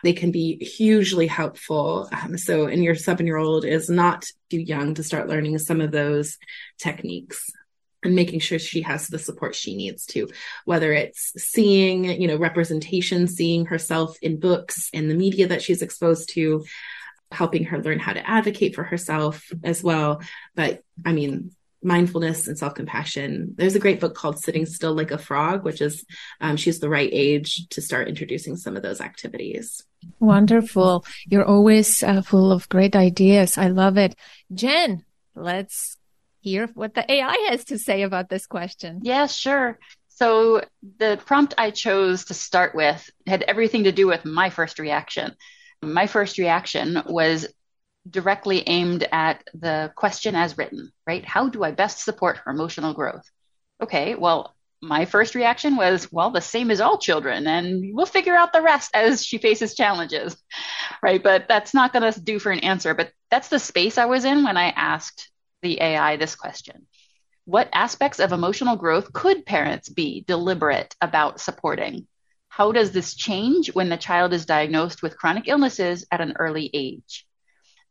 They can be hugely helpful. Um, so, and your seven year old is not too young to start learning some of those techniques and making sure she has the support she needs to whether it's seeing you know representation seeing herself in books in the media that she's exposed to helping her learn how to advocate for herself as well but i mean mindfulness and self compassion. There's a great book called Sitting Still Like a Frog, which is um, she's the right age to start introducing some of those activities. Wonderful. You're always uh, full of great ideas. I love it. Jen, let's hear what the AI has to say about this question. Yeah, sure. So the prompt I chose to start with had everything to do with my first reaction. My first reaction was directly aimed at the question as written, right? How do I best support her emotional growth? Okay, well, my first reaction was, well, the same as all children, and we'll figure out the rest as she faces challenges, right? But that's not going to do for an answer. But that's the space I was in when I asked the AI this question. What aspects of emotional growth could parents be deliberate about supporting? How does this change when the child is diagnosed with chronic illnesses at an early age?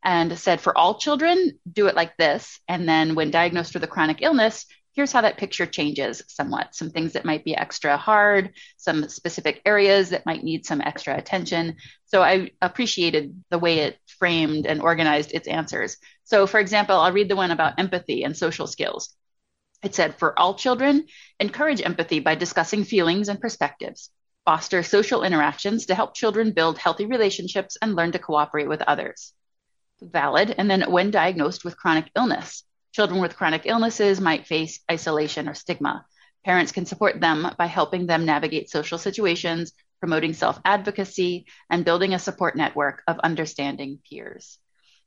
And said for all children, do it like this. And then when diagnosed with a chronic illness, here's how that picture changes somewhat. Some things that might be extra hard, some specific areas that might need some extra attention. So I appreciated the way it framed and organized its answers. So, for example, I'll read the one about empathy and social skills. It said, for all children, encourage empathy by discussing feelings and perspectives. Foster social interactions to help children build healthy relationships and learn to cooperate with others valid. And then when diagnosed with chronic illness, children with chronic illnesses might face isolation or stigma. Parents can support them by helping them navigate social situations, promoting self advocacy, and building a support network of understanding peers.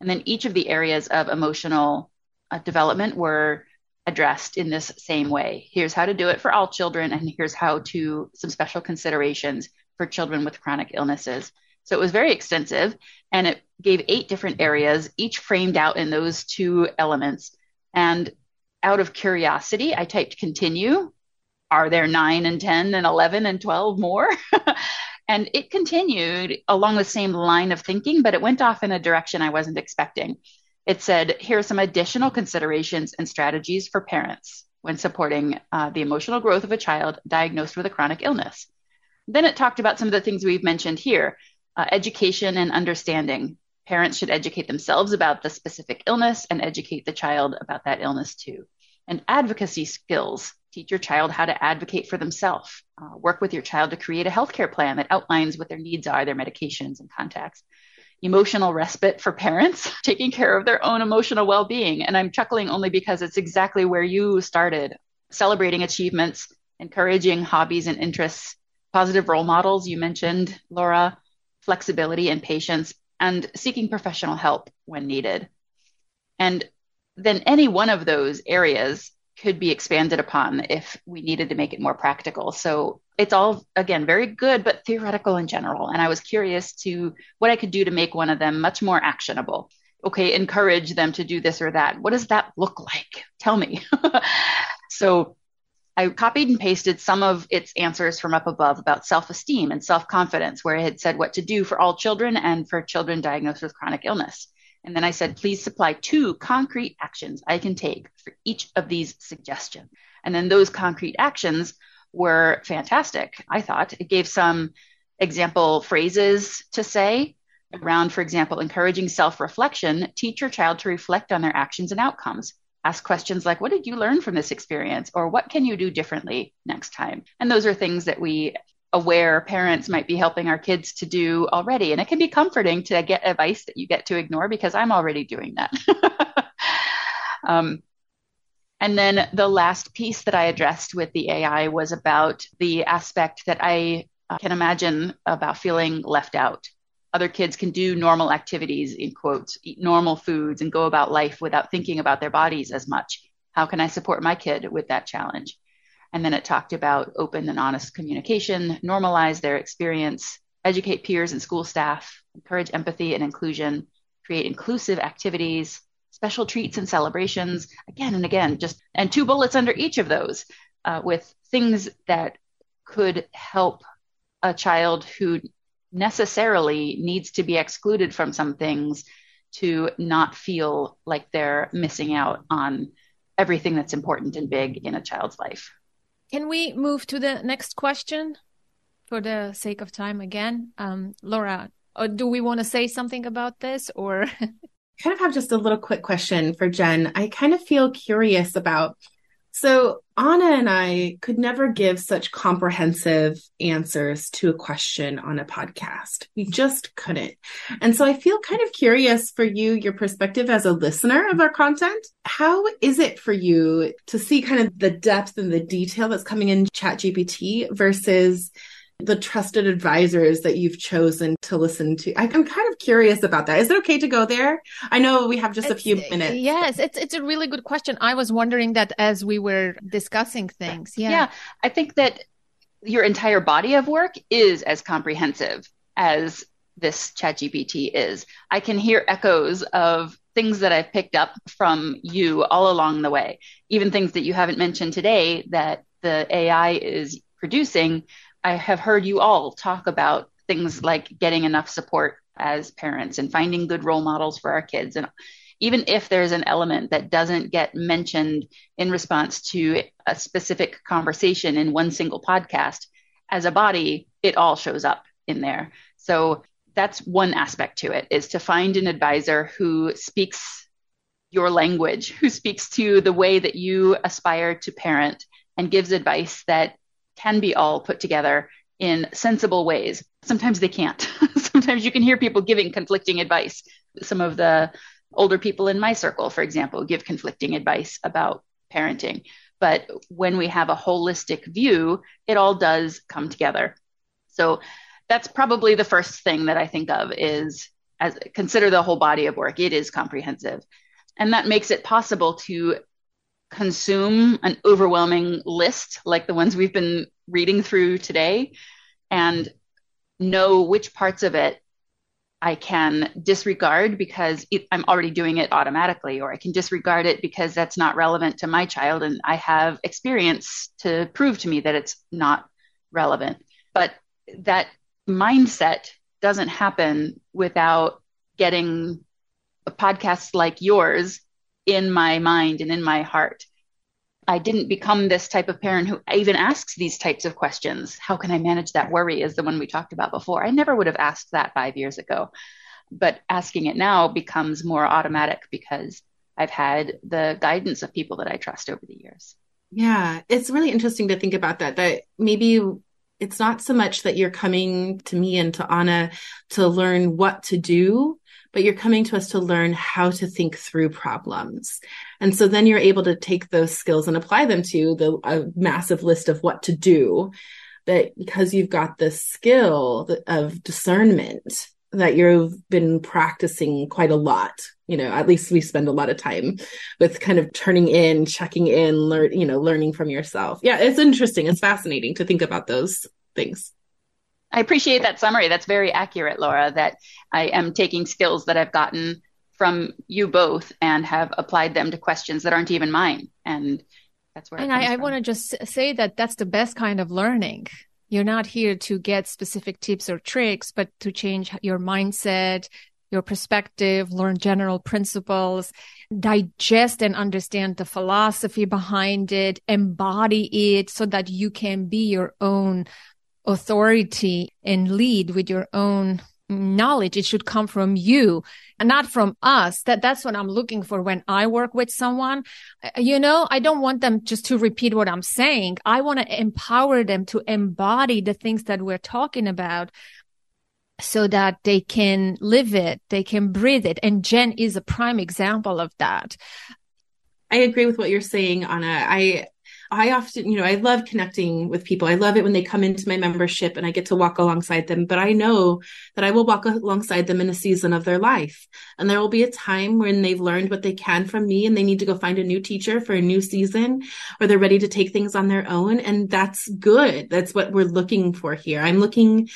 And then each of the areas of emotional uh, development were addressed in this same way. Here's how to do it for all children, and here's how to some special considerations for children with chronic illnesses. So it was very extensive and it gave eight different areas, each framed out in those two elements. And out of curiosity, I typed continue. Are there nine and 10 and 11 and 12 more? and it continued along the same line of thinking, but it went off in a direction I wasn't expecting. It said, here are some additional considerations and strategies for parents when supporting uh, the emotional growth of a child diagnosed with a chronic illness. Then it talked about some of the things we've mentioned here uh, education and understanding. Parents should educate themselves about the specific illness and educate the child about that illness too. And advocacy skills teach your child how to advocate for themselves. Uh, work with your child to create a healthcare plan that outlines what their needs are, their medications and contacts. Emotional respite for parents, taking care of their own emotional well being. And I'm chuckling only because it's exactly where you started celebrating achievements, encouraging hobbies and interests, positive role models. You mentioned, Laura, flexibility and patience, and seeking professional help when needed. And then any one of those areas could be expanded upon if we needed to make it more practical. So it's all, again, very good, but theoretical in general. And I was curious to what I could do to make one of them much more actionable. Okay, encourage them to do this or that. What does that look like? Tell me. so I copied and pasted some of its answers from up above about self esteem and self confidence, where it had said what to do for all children and for children diagnosed with chronic illness. And then I said, please supply two concrete actions I can take for each of these suggestions. And then those concrete actions were fantastic, I thought. It gave some example phrases to say around, for example, encouraging self reflection. Teach your child to reflect on their actions and outcomes ask questions like, What did you learn from this experience? Or what can you do differently next time? And those are things that we aware parents might be helping our kids to do already. And it can be comforting to get advice that you get to ignore because I'm already doing that. um, and then the last piece that I addressed with the AI was about the aspect that I can imagine about feeling left out other kids can do normal activities in quotes eat normal foods and go about life without thinking about their bodies as much. How can i support my kid with that challenge? And then it talked about open and honest communication normalize their experience educate peers and school staff encourage empathy and inclusion create inclusive activities special treats and celebrations again and again just and two bullets under each of those uh, with things that could help a child who necessarily needs to be excluded from some things to not feel like they're missing out on everything that's important and big in a child's life. Can we move to the next question for the sake of time again? Um, Laura, uh, do we want to say something about this or? kind of have just a little quick question for Jen. I kind of feel curious about so Anna and I could never give such comprehensive answers to a question on a podcast. We just couldn't. And so I feel kind of curious for you, your perspective as a listener of our content. How is it for you to see kind of the depth and the detail that's coming in ChatGPT versus the trusted advisors that you've chosen to listen to? I'm kind of curious about that. Is it okay to go there? I know we have just it's, a few minutes. Yes, it's it's a really good question. I was wondering that as we were discussing things. Yeah. Yeah, I think that your entire body of work is as comprehensive as this ChatGPT is. I can hear echoes of things that I've picked up from you all along the way, even things that you haven't mentioned today that the AI is producing I have heard you all talk about things like getting enough support as parents and finding good role models for our kids. And even if there's an element that doesn't get mentioned in response to a specific conversation in one single podcast, as a body, it all shows up in there. So that's one aspect to it is to find an advisor who speaks your language, who speaks to the way that you aspire to parent and gives advice that can be all put together in sensible ways. Sometimes they can't. Sometimes you can hear people giving conflicting advice. Some of the older people in my circle, for example, give conflicting advice about parenting. But when we have a holistic view, it all does come together. So that's probably the first thing that I think of is as consider the whole body of work. It is comprehensive. And that makes it possible to consume an overwhelming list like the ones we've been reading through today and know which parts of it I can disregard because it, I'm already doing it automatically, or I can disregard it because that's not relevant to my child and I have experience to prove to me that it's not relevant. But that mindset doesn't happen without getting podcasts like yours in my mind and in my heart. I didn't become this type of parent who even asks these types of questions. How can I manage that worry? Is the one we talked about before. I never would have asked that five years ago. but asking it now becomes more automatic because I've had the guidance of people that I trust over the years. Yeah, it's really interesting to think about that. That maybe it's not so much that you're coming to me and to Anna to learn what to do, but you're coming to us to learn how to think through problems. And so then you're able to take those skills and apply them to the massive list of what to do. But because you've got the skill of discernment that you've been practicing quite a lot, you know, at least we spend a lot of time with kind of turning in, checking in, learn, you know, learning from yourself. Yeah, it's interesting. It's fascinating to think about those things. I appreciate that summary. That's very accurate, Laura, that I am taking skills that I've gotten from you both and have applied them to questions that aren't even mine. And that's where And I, I want to just say that that's the best kind of learning. You're not here to get specific tips or tricks, but to change your mindset, your perspective, learn general principles, digest and understand the philosophy behind it, embody it so that you can be your own authority and lead with your own knowledge. It should come from you and not from us. That that's what i'm looking for when i work with someone. Uh, you know i don't want them just to repeat what i'm saying. I want to empower them to embody the things that we're talking about so that they can live it they can breathe it. And jen is a prime example of that. I agree with what you're saying, Anna. I I often, you know, I love connecting with people. I love it when they come into my membership and I get to walk alongside them. But I know that I will walk alongside them in a season of their life. And there will be a time when they've learned what they can from me and they need to go find a new teacher for a new season or they're ready to take things on their own. And that's good. That's what we're looking for here. I'm looking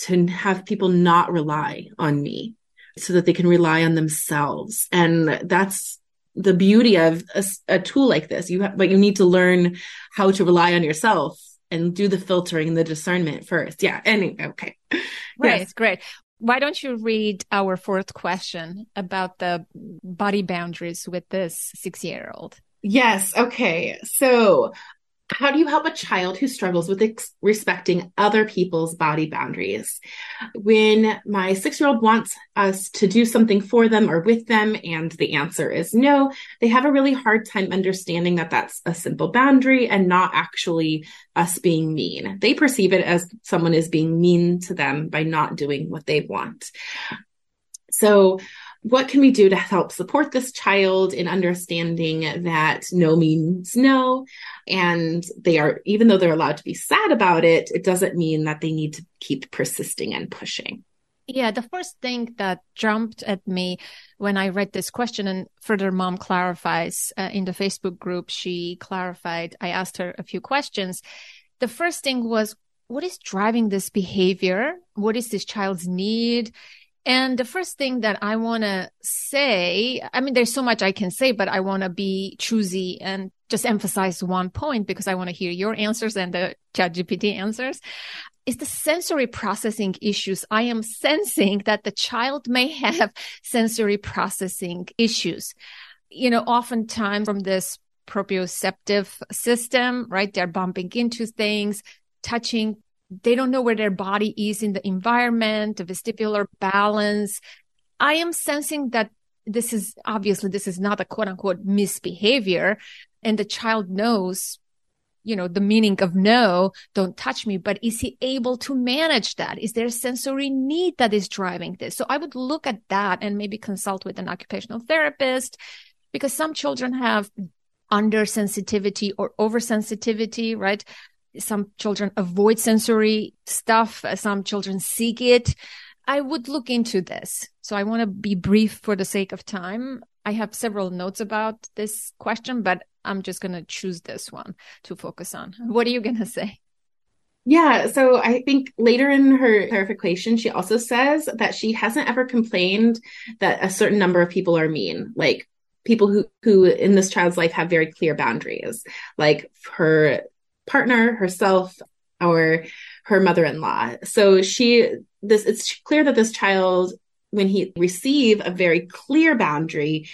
to have people not rely on me so that they can rely on themselves. And that's the beauty of a, a tool like this. You have, but you need to learn how to rely on yourself and do the filtering and the discernment first. Yeah. Anyway, okay. Right. Yes. Great. Why don't you read our fourth question about the body boundaries with this six year old? Yes. Okay. So how do you help a child who struggles with ex- respecting other people's body boundaries? When my six year old wants us to do something for them or with them, and the answer is no, they have a really hard time understanding that that's a simple boundary and not actually us being mean. They perceive it as someone is being mean to them by not doing what they want. So, what can we do to help support this child in understanding that no means no? And they are even though they're allowed to be sad about it it doesn't mean that they need to keep persisting and pushing. Yeah the first thing that jumped at me when i read this question and further mom clarifies uh, in the facebook group she clarified i asked her a few questions. The first thing was what is driving this behavior? What is this child's need and the first thing that I want to say, I mean, there's so much I can say, but I want to be choosy and just emphasize one point because I want to hear your answers and the ChatGPT answers. Is the sensory processing issues. I am sensing that the child may have sensory processing issues. You know, oftentimes from this proprioceptive system, right? They're bumping into things, touching they don't know where their body is in the environment, the vestibular balance. I am sensing that this is obviously this is not a quote unquote misbehavior and the child knows you know the meaning of no don't touch me but is he able to manage that? Is there a sensory need that is driving this? So i would look at that and maybe consult with an occupational therapist because some children have under sensitivity or oversensitivity right some children avoid sensory stuff. Uh, some children seek it. I would look into this. So I want to be brief for the sake of time. I have several notes about this question, but I'm just going to choose this one to focus on. What are you going to say? Yeah, so I think later in her clarification, she also says that she hasn't ever complained that a certain number of people are mean. Like people who who in this child's life have very clear boundaries like her partner, herself, or her mother-in-law. So she this it's clear that this child when he receive a very clear boundary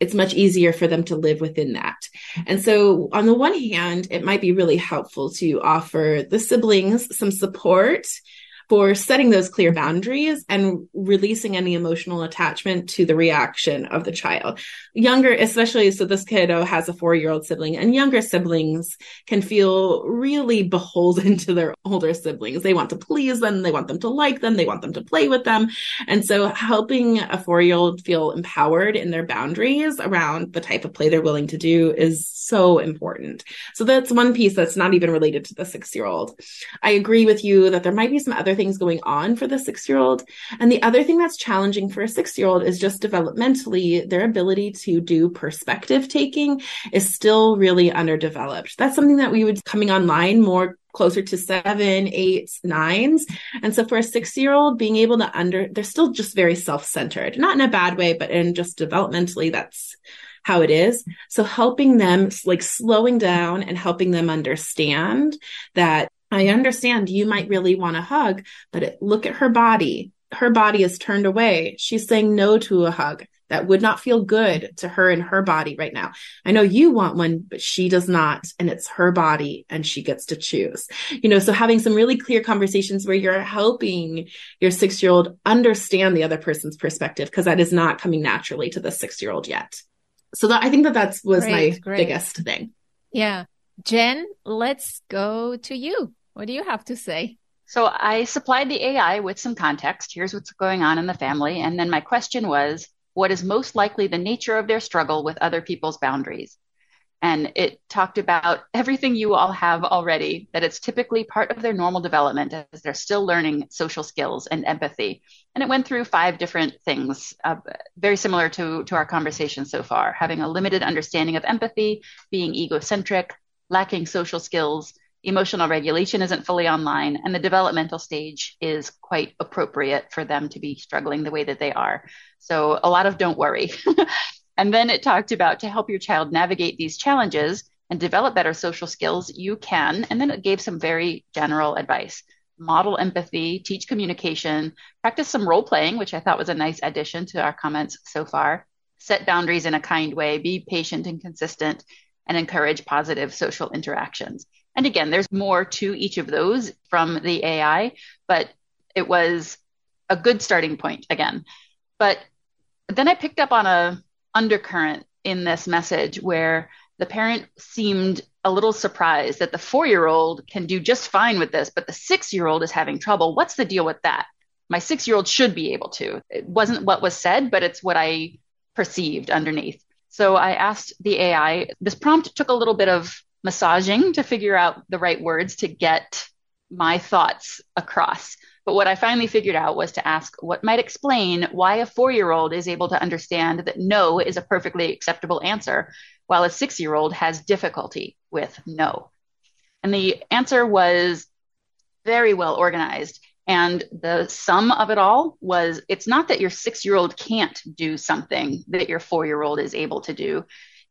it's much easier for them to live within that. And so, on the one hand, it might be really helpful to offer the siblings some support for setting those clear boundaries and releasing any emotional attachment to the reaction of the child. Younger, especially, so this kiddo has a four year old sibling, and younger siblings can feel really beholden to their older siblings. They want to please them, they want them to like them, they want them to play with them. And so helping a four year old feel empowered in their boundaries around the type of play they're willing to do is so important. So that's one piece that's not even related to the six year old. I agree with you that there might be some other things going on for the six year old. And the other thing that's challenging for a six year old is just developmentally, their ability to do perspective taking is still really underdeveloped. That's something that we would coming online more closer to seven, eight, nines. And so for a six year old, being able to under, they're still just very self centered, not in a bad way, but in just developmentally, that's how it is. So helping them, like slowing down and helping them understand that I understand you might really want a hug, but it, look at her body. Her body is turned away. She's saying no to a hug. That would not feel good to her and her body right now. I know you want one, but she does not. And it's her body and she gets to choose. You know, so having some really clear conversations where you're helping your six year old understand the other person's perspective, because that is not coming naturally to the six year old yet. So that, I think that that was great, my great. biggest thing. Yeah. Jen, let's go to you. What do you have to say? So I supplied the AI with some context. Here's what's going on in the family. And then my question was, what is most likely the nature of their struggle with other people's boundaries? And it talked about everything you all have already, that it's typically part of their normal development as they're still learning social skills and empathy. And it went through five different things, uh, very similar to, to our conversation so far having a limited understanding of empathy, being egocentric, lacking social skills, emotional regulation isn't fully online and the developmental stage is quite appropriate for them to be struggling the way that they are. So a lot of don't worry. and then it talked about to help your child navigate these challenges and develop better social skills, you can. And then it gave some very general advice. Model empathy, teach communication, practice some role playing, which I thought was a nice addition to our comments so far. Set boundaries in a kind way, be patient and consistent, and encourage positive social interactions. And again, there's more to each of those from the AI, but it was a good starting point again. But then I picked up on a undercurrent in this message where the parent seemed a little surprised that the four year old can do just fine with this, but the six year old is having trouble. What's the deal with that? My six year old should be able to. It wasn't what was said, but it's what I perceived underneath. So I asked the AI, this prompt took a little bit of massaging to figure out the right words to get my thoughts across. But what I finally figured out was to ask what might explain why a four year old is able to understand that no is a perfectly acceptable answer, while a six year old has difficulty with no. And the answer was very well organized. And the sum of it all was it's not that your six year old can't do something that your four year old is able to do.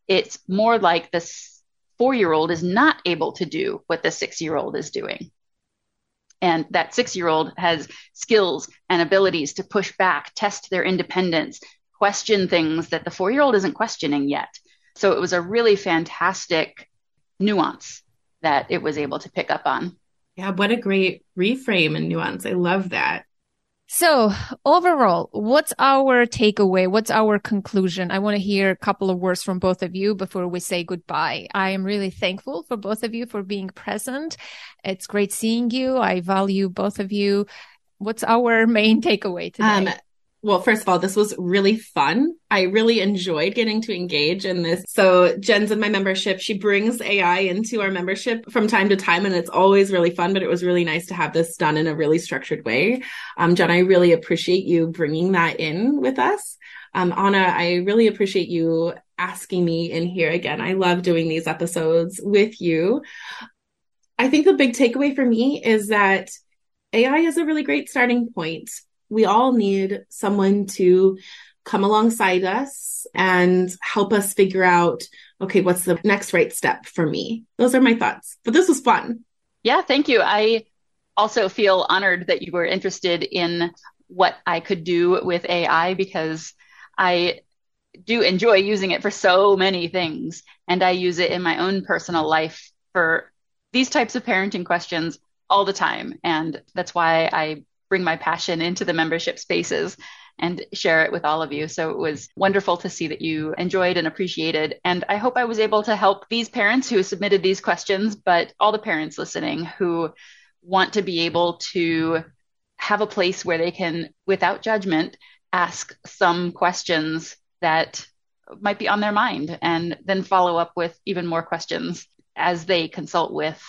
It's more like this four year old is not able to do what the six year old is doing. And that six year old has skills and abilities to push back, test their independence, question things that the four year old isn't questioning yet. So it was a really fantastic nuance that it was able to pick up on. Yeah, what a great reframe and nuance. I love that. So overall, what's our takeaway? What's our conclusion? I want to hear a couple of words from both of you before we say goodbye. I am really thankful for both of you for being present. It's great seeing you. I value both of you. What's our main takeaway today? Um, well, first of all, this was really fun. I really enjoyed getting to engage in this. So Jen's in my membership. She brings AI into our membership from time to time, and it's always really fun, but it was really nice to have this done in a really structured way. Um, Jen, I really appreciate you bringing that in with us. Um, Anna, I really appreciate you asking me in here again. I love doing these episodes with you. I think the big takeaway for me is that AI is a really great starting point we all need someone to come alongside us and help us figure out okay what's the next right step for me? Those are my thoughts. But this was fun. Yeah thank you. I also feel honored that you were interested in what i could do with ai because i do enjoy using it for so many things and i use it in my own personal life for these types of parenting questions all the time and that's why i bring my passion into the membership spaces and share it with all of you. So it was wonderful to see that you enjoyed and appreciated. And I hope I was able to help these parents who submitted these questions, but all the parents listening who want to be able to have a place where they can, without judgment, ask some questions that might be on their mind and then follow up with even more questions as they consult with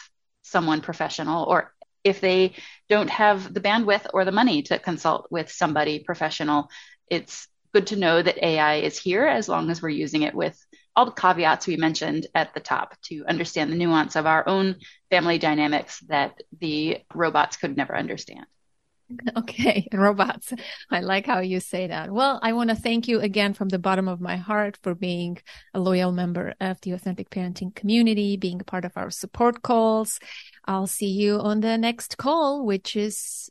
someone professional or if they don't have the bandwidth or the money to consult with somebody professional it's good to know that ai is here as long as we're using it with all the caveats we mentioned at the top to understand the nuance of our own family dynamics that the robots could never understand Okay, robots. I like how you say that. Well, I want to thank you again from the bottom of my heart for being a loyal member of the Authentic Parenting community, being a part of our support calls. I'll see you on the next call, which is